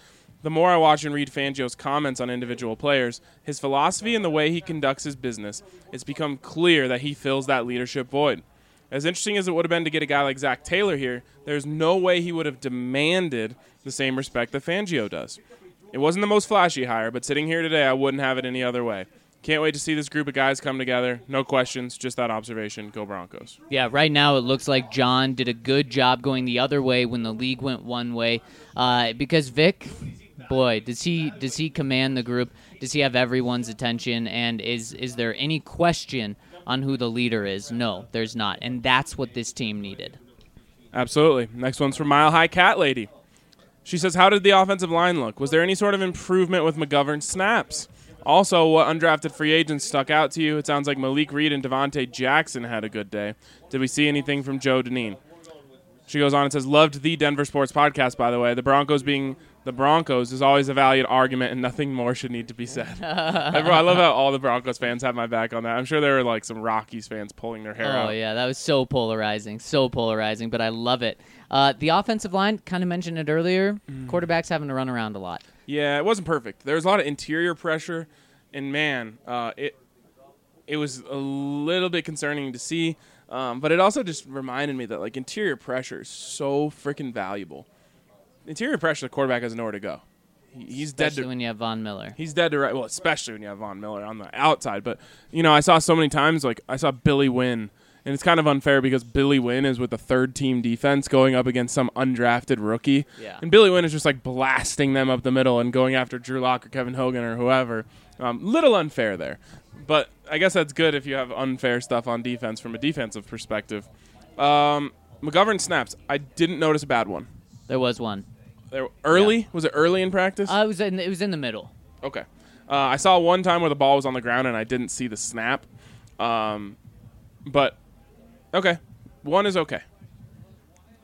The more I watch and read Fangio's comments on individual players, his philosophy and the way he conducts his business, it's become clear that he fills that leadership void. As interesting as it would have been to get a guy like Zac Taylor here, there's no way he would have demanded the same respect that Fangio does. It wasn't the most flashy hire, but sitting here today, I wouldn't have it any other way. Can't wait to see this group of guys come together. No questions, just that observation. Go Broncos. Yeah, right now it looks like John did a good job going the other way when the league went one way. Uh, because Vic, boy, does he does he command the group? Does he have everyone's attention? And is is there any question on who the leader is? No, there's not. And that's what this team needed. Absolutely. Next one's from Mile High Cat Lady. She says, How did the offensive line look? Was there any sort of improvement with McGovern snaps? Also, what undrafted free agents stuck out to you? It sounds like Malik Reed and Devontae Jackson had a good day. Did we see anything from Joe Dineen? She goes on and says, Loved the Denver Sports Podcast, by the way. The Broncos being the Broncos is always a valued argument, and nothing more should need to be said. I love how all the Broncos fans have my back on that. I'm sure there were like some Rockies fans pulling their hair Oh out. Oh yeah, that was so polarizing, so polarizing. But I love it. Uh, the offensive line, kind of mentioned it earlier. Quarterbacks having to run around a lot. Yeah, it wasn't perfect. There was a lot of interior pressure, and man, uh, it it was a little bit concerning to see. Um, but it also just reminded me that like interior pressure is so freaking valuable. Interior pressure, the quarterback has nowhere to go. He, he's dead Especially to when you have Von Miller. He's dead to right. Well, especially when you have Von Miller on the outside. But you know, I saw so many times like I saw Billy Winn, and it's kind of unfair because Billy Winn is with the third team defense going up against some undrafted rookie, Yeah. and Billy Winn is just like blasting them up the middle and going after Drew Lock or Kevin Hogan or whoever. Um, little unfair there, but I guess that's good if you have unfair stuff on defense from a defensive perspective. Um, McGovern snaps. I didn't notice a bad one. There was one. There, early was it early in practice? Uh, it was in, it was in the middle. Okay. Uh, I saw one time where the ball was on the ground and I didn't see the snap. Um, but okay, one is okay.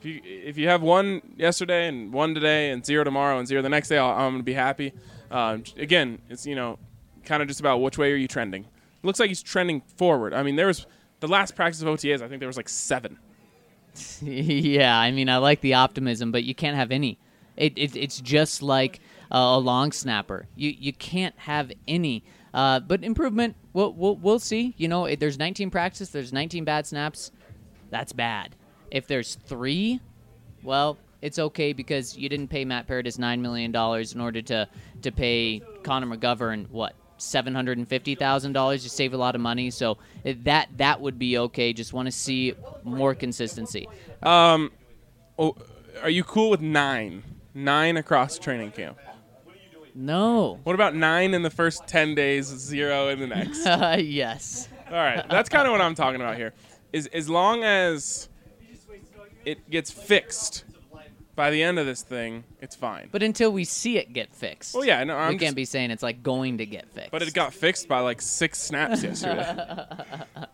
If you if you have one yesterday and one today and zero tomorrow and zero the next day, I'll, I'm gonna be happy. Um, again, it's you know kind of just about which way are you trending. looks like he's trending forward. I mean, there was the last practice of OTAs. I think there was like seven. yeah, I mean, I like the optimism, but you can't have any. It, it it's just like uh, a long snapper. You you can't have any. Uh, but improvement, we'll, we'll we'll see. You know, there's 19 practice, there's 19 bad snaps. That's bad. If there's three, well, it's okay because you didn't pay Matt Paradis nine million dollars in order to to pay Connor McGovern what seven hundred and fifty thousand dollars. You save a lot of money, so that that would be okay. Just want to see more consistency. Um, oh, are you cool with nine? Nine across training camp. No. What about nine in the first ten days, zero in the next? yes. All right, that's kind of what I'm talking about here. Is as long as it gets fixed by the end of this thing, it's fine. But until we see it get fixed. Well, yeah, no, I'm we can't just- be saying it's like going to get fixed. But it got fixed by like six snaps yesterday.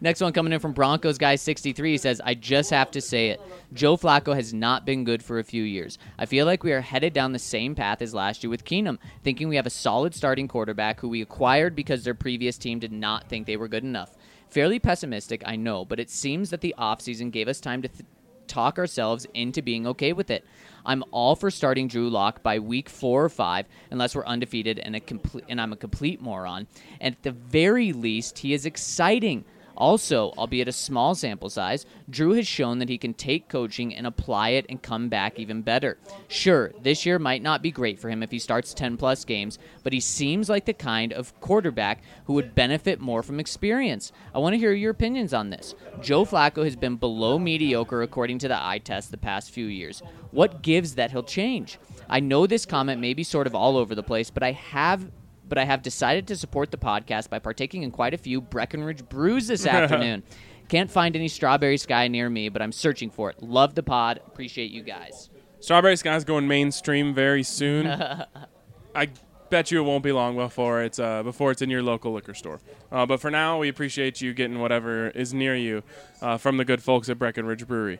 Next one coming in from Broncos guy 63 he says, I just have to say it. Joe Flacco has not been good for a few years. I feel like we are headed down the same path as last year with Keenum, thinking we have a solid starting quarterback who we acquired because their previous team did not think they were good enough. Fairly pessimistic, I know, but it seems that the offseason gave us time to th- talk ourselves into being okay with it. I'm all for starting Drew Lock by week four or five, unless we're undefeated and a complete and I'm a complete moron. And at the very least, he is exciting. Also, albeit a small sample size, Drew has shown that he can take coaching and apply it and come back even better. Sure, this year might not be great for him if he starts 10 plus games, but he seems like the kind of quarterback who would benefit more from experience. I want to hear your opinions on this. Joe Flacco has been below mediocre according to the eye test the past few years. What gives that he'll change? I know this comment may be sort of all over the place, but I have but I have decided to support the podcast by partaking in quite a few Breckenridge brews this afternoon. Can't find any strawberry sky near me, but I'm searching for it. Love the pod. Appreciate you guys. Strawberry Sky's going mainstream very soon. I bet you it won't be long before it's uh, before it's in your local liquor store. Uh, but for now, we appreciate you getting whatever is near you uh, from the good folks at Breckenridge Brewery.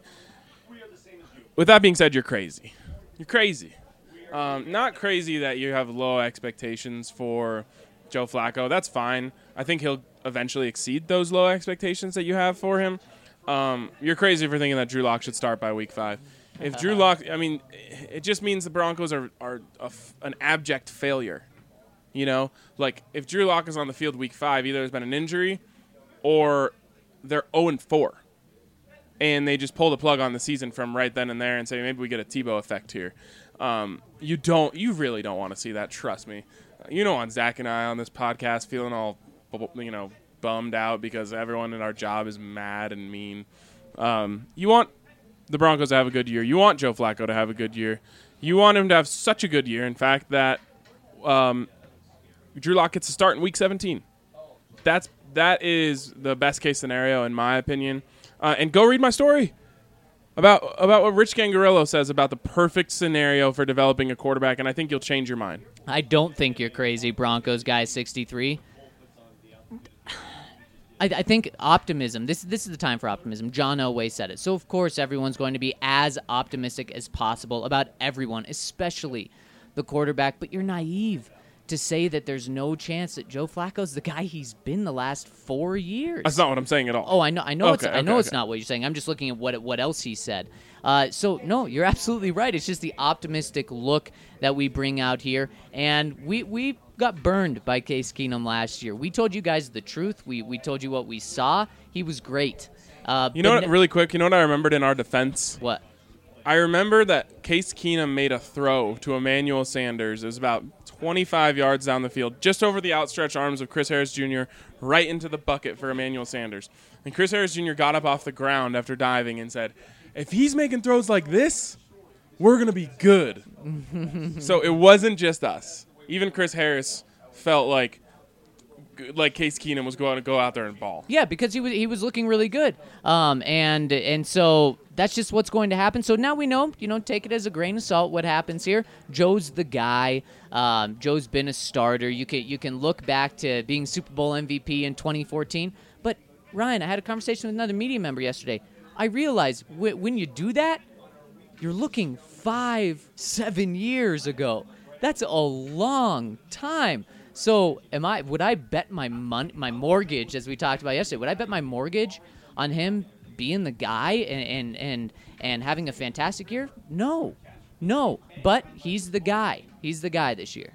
With that being said, you're crazy. You're crazy. Um, not crazy that you have low expectations for Joe Flacco. That's fine. I think he'll eventually exceed those low expectations that you have for him. Um, you're crazy for thinking that Drew Lock should start by week five. If Drew Lock, I mean, it just means the Broncos are, are f- an abject failure. You know, like if Drew Lock is on the field week five, either there's been an injury or they're 0 and 4. And they just pull the plug on the season from right then and there and say, maybe we get a Tebow effect here. Um, you don't, you really don't want to see that. Trust me. You know, on Zach and I on this podcast feeling all you know, bummed out because everyone in our job is mad and mean. Um, you want the Broncos to have a good year. You want Joe Flacco to have a good year. You want him to have such a good year, in fact, that um, Drew Lock gets to start in Week 17. That's that is the best case scenario in my opinion. Uh, and go read my story about about what Rich Scangarello says about the perfect scenario for developing a quarterback, and I think you'll change your mind. I don't think you're crazy, Broncos guy 63. I, I think optimism. This this is the time for optimism. John Elway said it. So of course everyone's going to be as optimistic as possible about everyone, especially the quarterback. But you're naive to say that there's no chance that Joe Flacco's the guy he's been the last four years. That's not what I'm saying at all. Oh, I know. I know. it's. Okay, I know okay, it's not what you're saying. I'm just looking at what what else he said. Uh, so no, you're absolutely right. It's just the optimistic look that we bring out here, and we we got burned by Case Keenum last year. We told you guys the truth. We we told you what we saw. He was great. Uh, You know what? Really quick, you know what I remembered in our defense? what? I remember that Case Keenum made a throw to Emmanuel Sanders. It was about 25 yards down the field, just over the outstretched arms of Chris Harris Jr., right into the bucket for Emmanuel Sanders. And Chris Harris Jr. got up off the ground after diving and said, If he's making throws like this, we're going to be good. so it wasn't just us. Even Chris Harris felt like like Case Keenum was going to go out there and ball. Yeah, because he was he was looking really good. Um, and and so that's just what's going to happen. So now we know, you know, take it as a grain of salt what happens here. Joe's the guy. Um, Joe's been a starter. You can you can look back to being Super Bowl MVP in 2014. But Ryan, I had a conversation with another media member yesterday. I realized wh- when you do that, you're looking five, seven years ago. That's a long time. So, am I? Would I bet my mon- my mortgage, as we talked about yesterday? Would I bet my mortgage on him being the guy and and and, and having a fantastic year? No, no. But he's the guy. He's the guy this year.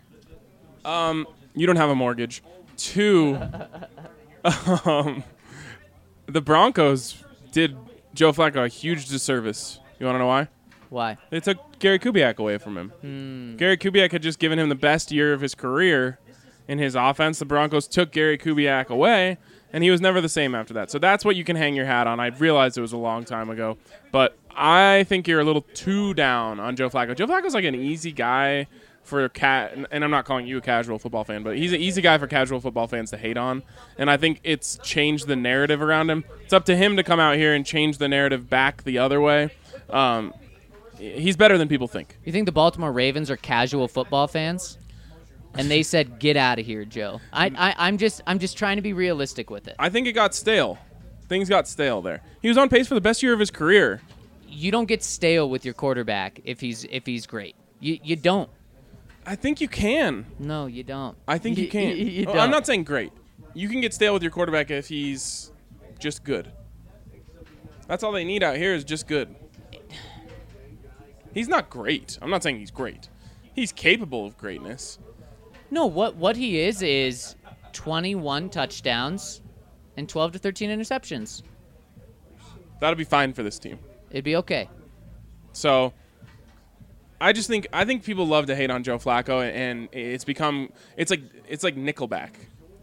you don't have a mortgage. Two, um, the Broncos did Joe Flacco a huge disservice. You want to know why? Why? They took Gary Kubiak away from him. Gary Kubiak had just given him the best year of his career in his offense. The Broncos took Gary Kubiak away, and he was never the same after that. So that's what you can hang your hat on. I realized it was a long time ago, but I think you're a little too down on Joe Flacco. Joe Flacco's like an easy guy for cat, and I'm not calling you a casual football fan, but he's an easy guy for casual football fans to hate on, and I think it's changed the narrative around him. It's up to him to come out here and change the narrative back the other way. Um, he's better than people think. You think the Baltimore Ravens are casual football fans? And they said, "Get out of here, Joe." I, I I'm just I'm just trying to be realistic with it. I think it got stale. Things got stale there. He was on pace for the best year of his career. you don't get stale with your quarterback if he's if he's great. You you don't. I think you can. No, you don't. I think you can. You, Oh, don't. I'm not saying great. You can get stale with your quarterback if he's just good. That's all they need out here is just good. He's not great. I'm not saying he's great. He's capable of greatness. No, what what he is is 21 touchdowns and 12 to 13 interceptions. That'll be fine for this team. It'd be okay. So I just think I think people love to hate on Joe Flacco and it's become it's like it's like Nickelback.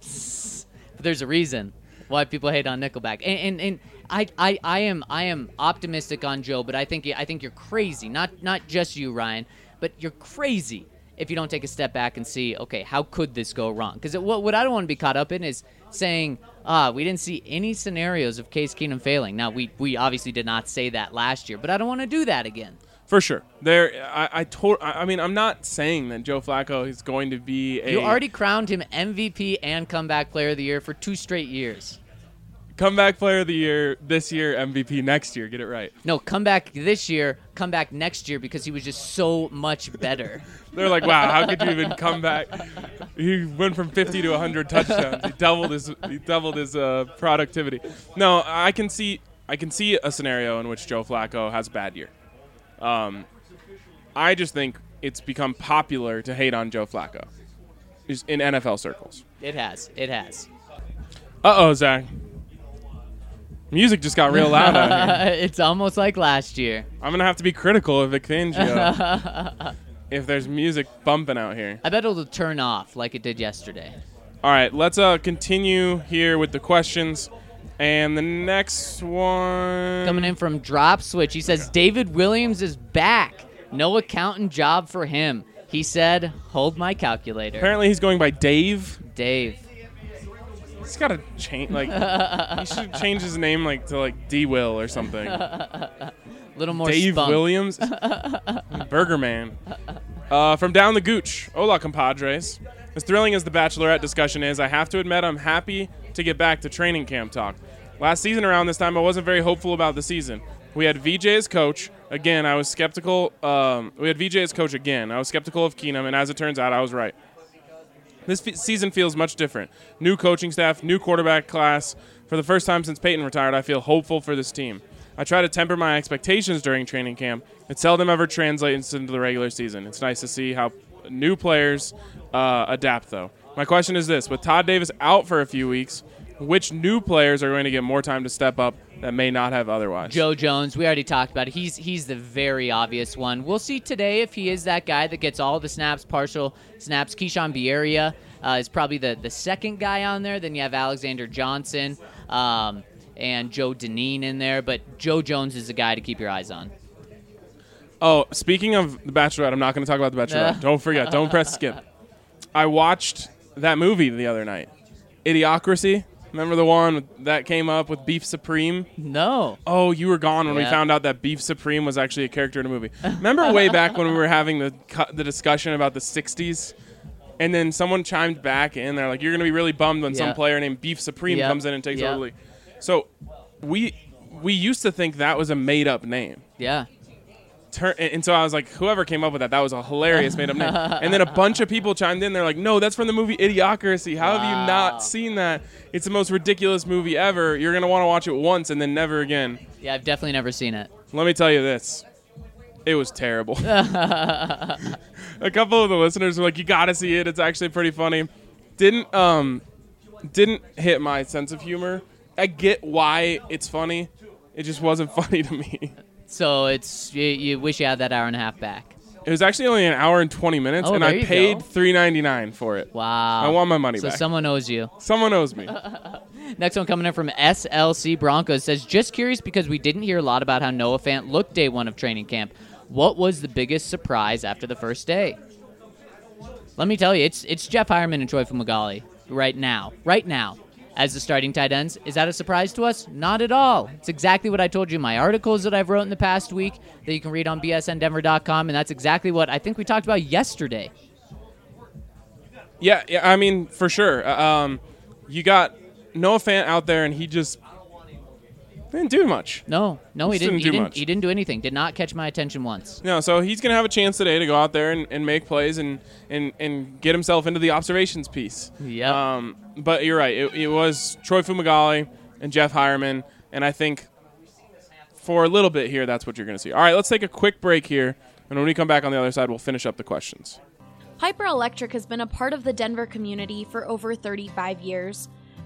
But there's a reason why people hate on Nickelback. And and, and I, I, I am I am optimistic on Joe, but I think I think you're crazy. Not not just you, Ryan, but you're crazy if you don't take a step back and see, okay, how could this go wrong? Because what what I don't want to be caught up in is saying, ah, we didn't see any scenarios of Case Keenum failing. Now we we obviously did not say that last year, but I don't want to do that again. For sure. There I I, I mean I'm not saying that Joe Flacco is going to be a You already crowned him MVP and comeback player of the year for two straight years. Comeback player of the year this year, MVP next year. Get it right. No, comeback this year, comeback next year because he was just so much better. They're like, wow, how could you even come back? He went from 50 to 100 touchdowns. He doubled his he doubled his uh, productivity. No, I can see I can see a scenario in which Joe Flacco has a bad year. Um, I just think it's become popular to hate on Joe Flacco in NFL circles. It has. It has. Uh oh, Zach. Music just got real loud out here. it's almost like last year. I'm gonna have to be critical of Vic Fangio if there's music bumping out here. I bet it'll turn off like it did yesterday. All right, let's uh continue here with the questions. And the next one Coming in from Drop Switch, he says David Williams is back. No accountant job for him. He said, "Hold my calculator." Apparently, he's going by Dave. Dave. He's got to change. Like, he should change his name like to like D Will or something. little more Dave spunk. Williams, Burger Man. Uh, from down the gooch, hola compadres. As thrilling as the Bachelorette discussion is, I have to admit I'm happy to get back to training camp talk. Last season around this time, I wasn't very hopeful about the season. We had VJ as coach. Again, I was skeptical. Um, we had VJ as coach again. I was skeptical of Keenum, and as it turns out, I was right. This season feels much different. New coaching staff, new quarterback class. For the first time since Peyton retired, I feel hopeful for this team. I try to temper my expectations during training camp. It seldom ever translates into the regular season. It's nice to see how new players uh, adapt, though. My question is this: With Todd Davis out for a few weeks, which new players are going to get more time to step up that may not have otherwise? Joe Jones, we already talked about it. He's he's the very obvious one. We'll see today if he is that guy that gets all the snaps, partial snaps. Keishawn Bierria uh, is probably the, the second guy on there. Then you have Alexander Johnson um, and Joe Dineen in there. But Joe Jones is the guy to keep your eyes on. Oh, speaking of The Bachelorette, I'm not going to talk about The Bachelorette. don't forget. Don't press skip. I watched that movie the other night, Idiocracy. Remember the one that came up with Beef Supreme? No. Oh, you were gone when we found out that Beef Supreme was actually a character in a movie. Remember way back when we were having the the discussion about the '60s, and then someone chimed back in. They're like, "You're going to be really bummed when some player named Beef Supreme comes in and takes over the league." So, we we used to think that was a made up name. Yeah. And and so I was like, whoever came up with that, that was a hilarious made up name. And then a bunch of people chimed in. They're like, no, that's from the movie Idiocracy. How have you Wow. not seen that? It's the most ridiculous movie ever. You're going to want to watch it once and then never again. Yeah, I've definitely never seen it. Let me tell you this. It was terrible. a couple of the listeners were like, "You got to see it. It's actually pretty funny." Didn't um didn't hit my sense of humor. I get why it's funny. It just wasn't funny to me. So it's you, you wish you had that hour and a half back. It was actually only an hour and 20 minutes Oh, and there I you paid go. 3.99 for it. Wow. I want my money back. so back. someone owes you. Someone owes me. Next one coming in from SLC Broncos says, just curious because we didn't hear a lot about how Noah Fant looked day one of training camp. What was the biggest surprise after the first day? Let me tell you, it's it's Jeff Heuerman and Troy Fumagalli right now, right now, as the starting tight ends. Is that a surprise to us? Not at all. It's exactly what I told you in my articles that I've wrote in the past week that you can read on bsndenver.com, and that's exactly what I think we talked about yesterday. yeah, yeah, I mean, for sure. Uh, Um, you got Noah Fant out there and he just didn't do much. No, no, he Just didn't. didn't he do didn't. much. He didn't do anything. Did not catch my attention once. No, so he's going to have a chance today to go out there and, and make plays and, and, and get himself into the observations piece. Yep. Um, but you're right. It, it was Troy Fumagalli and Jeff Heuerman, and I think for a little bit here, that's what you're going to see. All right, let's take a quick break here, and when we come back on the other side, we'll finish up the questions. Piper Electric has been a part of the Denver community for over 35 years.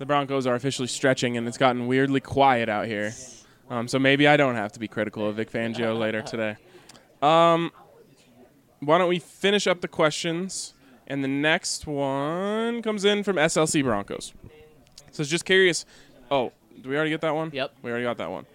the Broncos are officially stretching and it's gotten weirdly quiet out here. Um, so maybe I don't have to be critical of Vic Fangio later today. Um, why don't we finish up the questions And the next one comes in from SLC Broncos. So it's just curious. Oh, do we already get that one? Yep. We already got that one.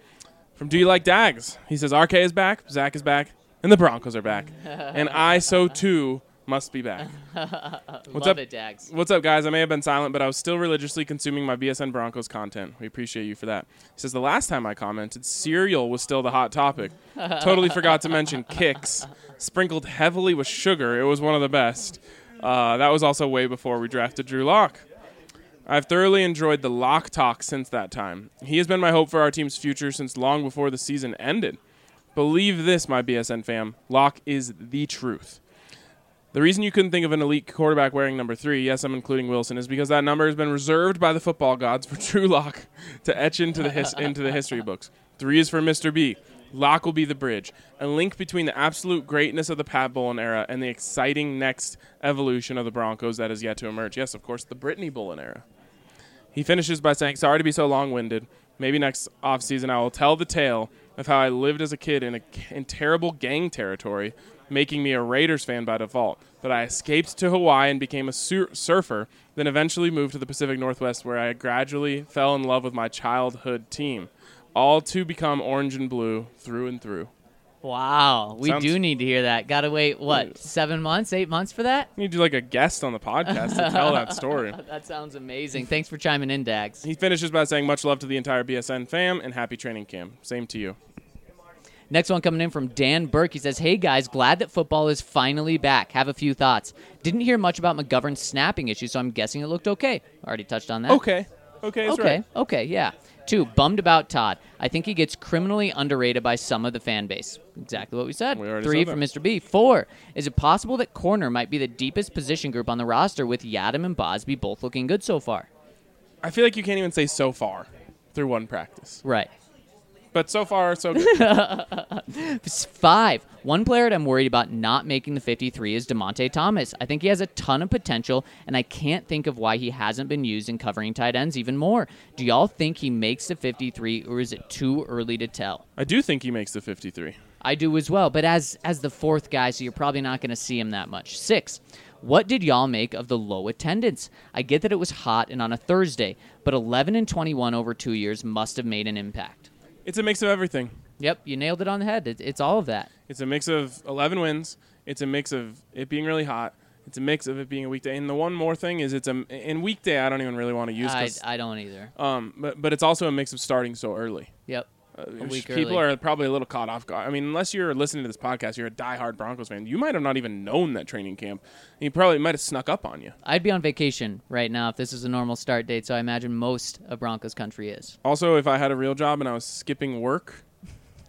From Do You Like Dags? He says RK is back, Zach is back, and the Broncos are back. and I, so too, must be back. Love up? it, Dags. What's up, guys? I may have been silent, but I was still religiously consuming my BSN Broncos content. We appreciate you for that. He says the last time I commented, cereal was still the hot topic. totally forgot to mention kicks, sprinkled heavily with sugar. It was one of the best. Uh, that was also way before we drafted Drew Lock. I've thoroughly enjoyed the Lock talk since that time. He has been my hope for our team's future since long before the season ended. Believe this, my BSN fam. Lock is the truth. The reason you couldn't think of an elite quarterback wearing number three, yes, I'm including Wilson, is because that number has been reserved by the football gods for Drew Lock to etch into the his- into the history books. Three is for Mr. B. Lock will be the bridge, a link between the absolute greatness of the Pat Bowlen era and the exciting next evolution of the Broncos that is yet to emerge. Yes, of course, the Brittany Bowlen era. He finishes by saying, Sorry to be so long winded. Maybe next offseason I will tell the tale of how I lived as a kid in, a, in terrible gang territory, making me a Raiders fan by default. But I escaped to Hawaii and became a sur- surfer, then eventually moved to the Pacific Northwest where I gradually fell in love with my childhood team. All to become orange and blue through and through. Wow, we Sounds- do need to hear that. Got to wait what seven months, eight months for that? You need to do like a guest on the podcast to tell that story. That sounds amazing. Thanks for chiming in, Dags. He finishes by saying, Much love to the entire BSN fam and happy training camp. Same to you. Next one coming in from Dan Burke. He says, Hey guys, glad that football is finally back. Have a few thoughts. Didn't hear much about McGovern's snapping issue, so I'm guessing it looked okay. Already touched on that. Okay. Okay, okay. right. Okay, yeah. Two, bummed about Todd. I think he gets criminally underrated by some of the fan base. Exactly what we said. We Three said from. Mr. B. Four, is it possible that corner might be the deepest position group on the roster with Yiadom and Bausby both looking good so far? I feel like you can't even say so far through one practice. Right. But so far, so good. Five. One player that I'm worried about not making the 53 is Dymonte Thomas. I think he has a ton of potential, and I can't think of why he hasn't been used in covering tight ends even more. Do y'all think he makes the 53, or is it too early to tell? I do think he makes the 53. I do as well, but as as the fourth guy, so you're probably not going to see him that much. Six. What did y'all make of the low attendance? I get that it was hot and on a Thursday, but 11 and 21 over two years must have made an impact. It's a mix of everything. Yep, you nailed it on the head. It, it's all of that. It's a mix of 11 wins. It's a mix of it being really hot. It's a mix of it being a weekday. And the one more thing is it's a in weekday. I don't even really want to use. I, I don't either. um, but but it's also a mix of starting so early. Yep. Uh, people early. are probably a little caught off guard. I mean, unless you're listening to this podcast, you're a diehard Broncos fan. You might have not even known that training camp. You probably might have snuck up on you. I'd be on vacation right now if this is a normal start date, so I imagine most of Broncos country is. Also, if I had a real job and I was skipping work,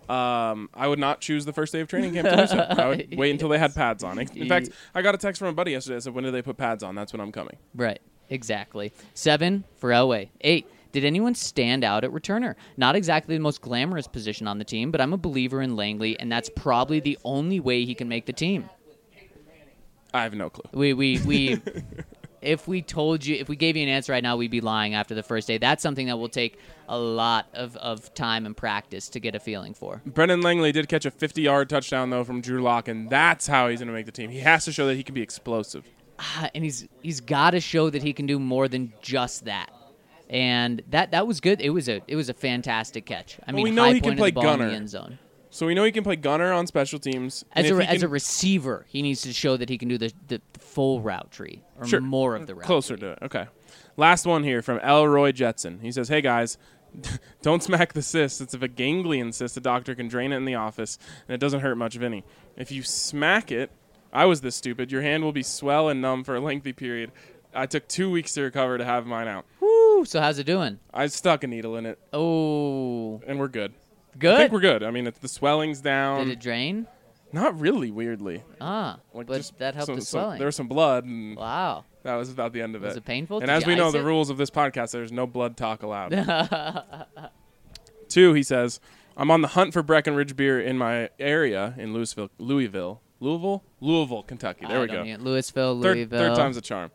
um, I would not choose the first day of training camp to do so. I would wait until they had pads on. In fact, I got a text from a buddy yesterday that said, "When do they put pads on? That's when I'm coming." Right. Exactly. Seven for Elway. Eight. Did anyone stand out at returner? Not exactly the most glamorous position on the team, but I'm a believer in Langley, and that's probably the only way he can make the team. I have no clue. We we we. if we told you, if we gave you an answer right now, we'd be lying after the first day. That's something that will take a lot of, of time and practice to get a feeling for. Brendan Langley did catch a 50-yard touchdown though from Drew Lock, and that's how he's going to make the team. He has to show that he can be explosive. Ah, and he's he's got to show that he can do more than just that. And that that was good. It was a it was a fantastic catch. I Well, mean, we know high he can point of play the ball in gunner. the end zone. So we know he can play gunner on special teams. As a as a receiver, he needs to show that he can do the, the, the full route tree or Sure. more of the route. closer tree. to it. Okay. Last one here from Elroy Jetson. He says, "Hey guys, don't smack the cyst. It's a ganglion cyst. A doctor can drain it in the office, and it doesn't hurt much of any. If you smack it, I was this stupid. Your hand will be swell and numb for a lengthy period. I took two weeks to recover to have mine out. Woo, so how's it doing? I stuck a needle in it, Oh, and we're good. Good? I good. think we're good. I mean, it's, the swelling's down. Did it drain? Not really. Weirdly, Ah, like but just that helped some- the some- swelling. there was some blood, and wow. that was about the end of Was it. it painful? And Did as you we know, ice the it? rules of this podcast, there's no blood talk allowed. Two, he says, I'm on the hunt for Breckenridge beer in my area in Louisville, Louisville, Louisville, Louisville, Kentucky. There I we don't go. Louisville, Third, Louisville. third time's a charm.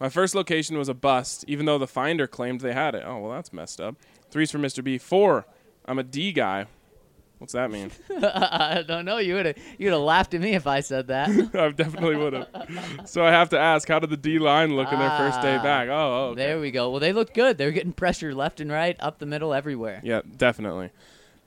My first location was a bust, even though the finder claimed they had it. Oh well, that's messed up. Three's for Mr. B. Four, I'm a D guy. What's that mean? I don't know. You would have you would have laughed at me if I said that. I definitely would have. So I have to ask, how did the D line look in their first day Ah, back? Oh, oh okay. There we go. Well, they looked good. They were getting pressure left and right, up the middle, everywhere. Yeah, definitely.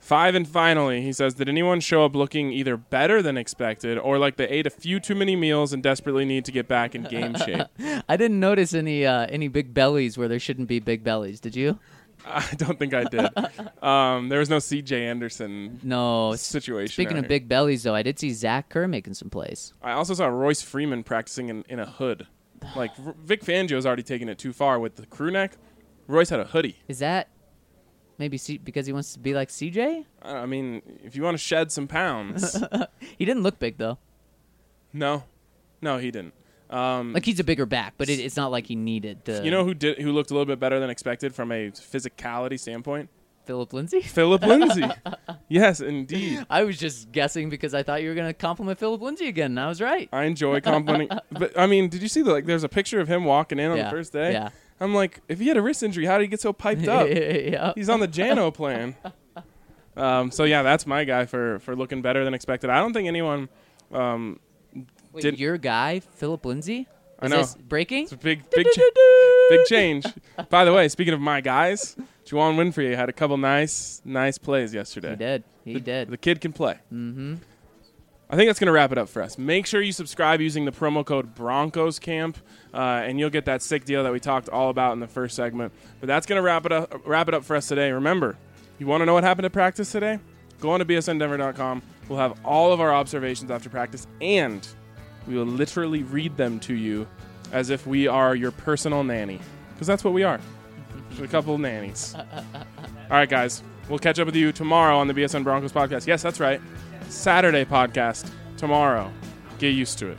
Five and finally, he says, did anyone show up looking either better than expected or like they ate a few too many meals and desperately need to get back in game shape? I didn't notice any uh, any big bellies where there shouldn't be big bellies. Did you? I don't think I did. Um, there was no C.J. Anderson No. situation. Speaking of here. big bellies, though, I did see Zach Kerr making some plays. I also saw Royce Freeman practicing in, in a hood. Like Vic Fangio's already taken it too far with the crew neck. Royce had a hoodie. Is that maybe C- because he wants to be like CJ? I I mean, if you want to shed some pounds, He didn't look big though. no, no, he didn't. Um, Like he's a bigger back, but it, it's not like he needed to. you know who did who looked a little bit better than expected from a physicality standpoint? Phillip Lindsay. Phillip Lindsay. yes, indeed. I was just guessing because I thought you were gonna compliment Phillip Lindsay again, and I was right. I enjoy complimenting. but I mean, did you see the like? There's a picture of him walking in on Yeah, the first day. yeah. I'm like, if he had a wrist injury, how did he get so piped up? yeah. He's on the Jano plan. Um, so yeah, that's my guy for for looking better than expected. I don't think anyone. Um, Wait, did- your guy, Phillip Lindsay? I Is know. this breaking? it's a big big cha- big change. By the way, speaking of my guys, Juwann Winfree had a couple nice nice plays yesterday. He did. He did. The kid can play. Mm-hmm. I think that's going to wrap it up for us. Make sure you subscribe using the promo code Broncos Camp, uh, and you'll get that sick deal that we talked all about in the first segment. But that's going to wrap it up. Wrap it up for us today. Remember, you want to know what happened at practice today? Go on to bsndenver.com. We'll have all of our observations after practice, and we will literally read them to you as if we are your personal nanny, because that's what we are. A couple nannies. All right, guys. We'll catch up with you tomorrow on the BSN Broncos podcast. Yes, that's right. Saturday podcast tomorrow. Get used to it.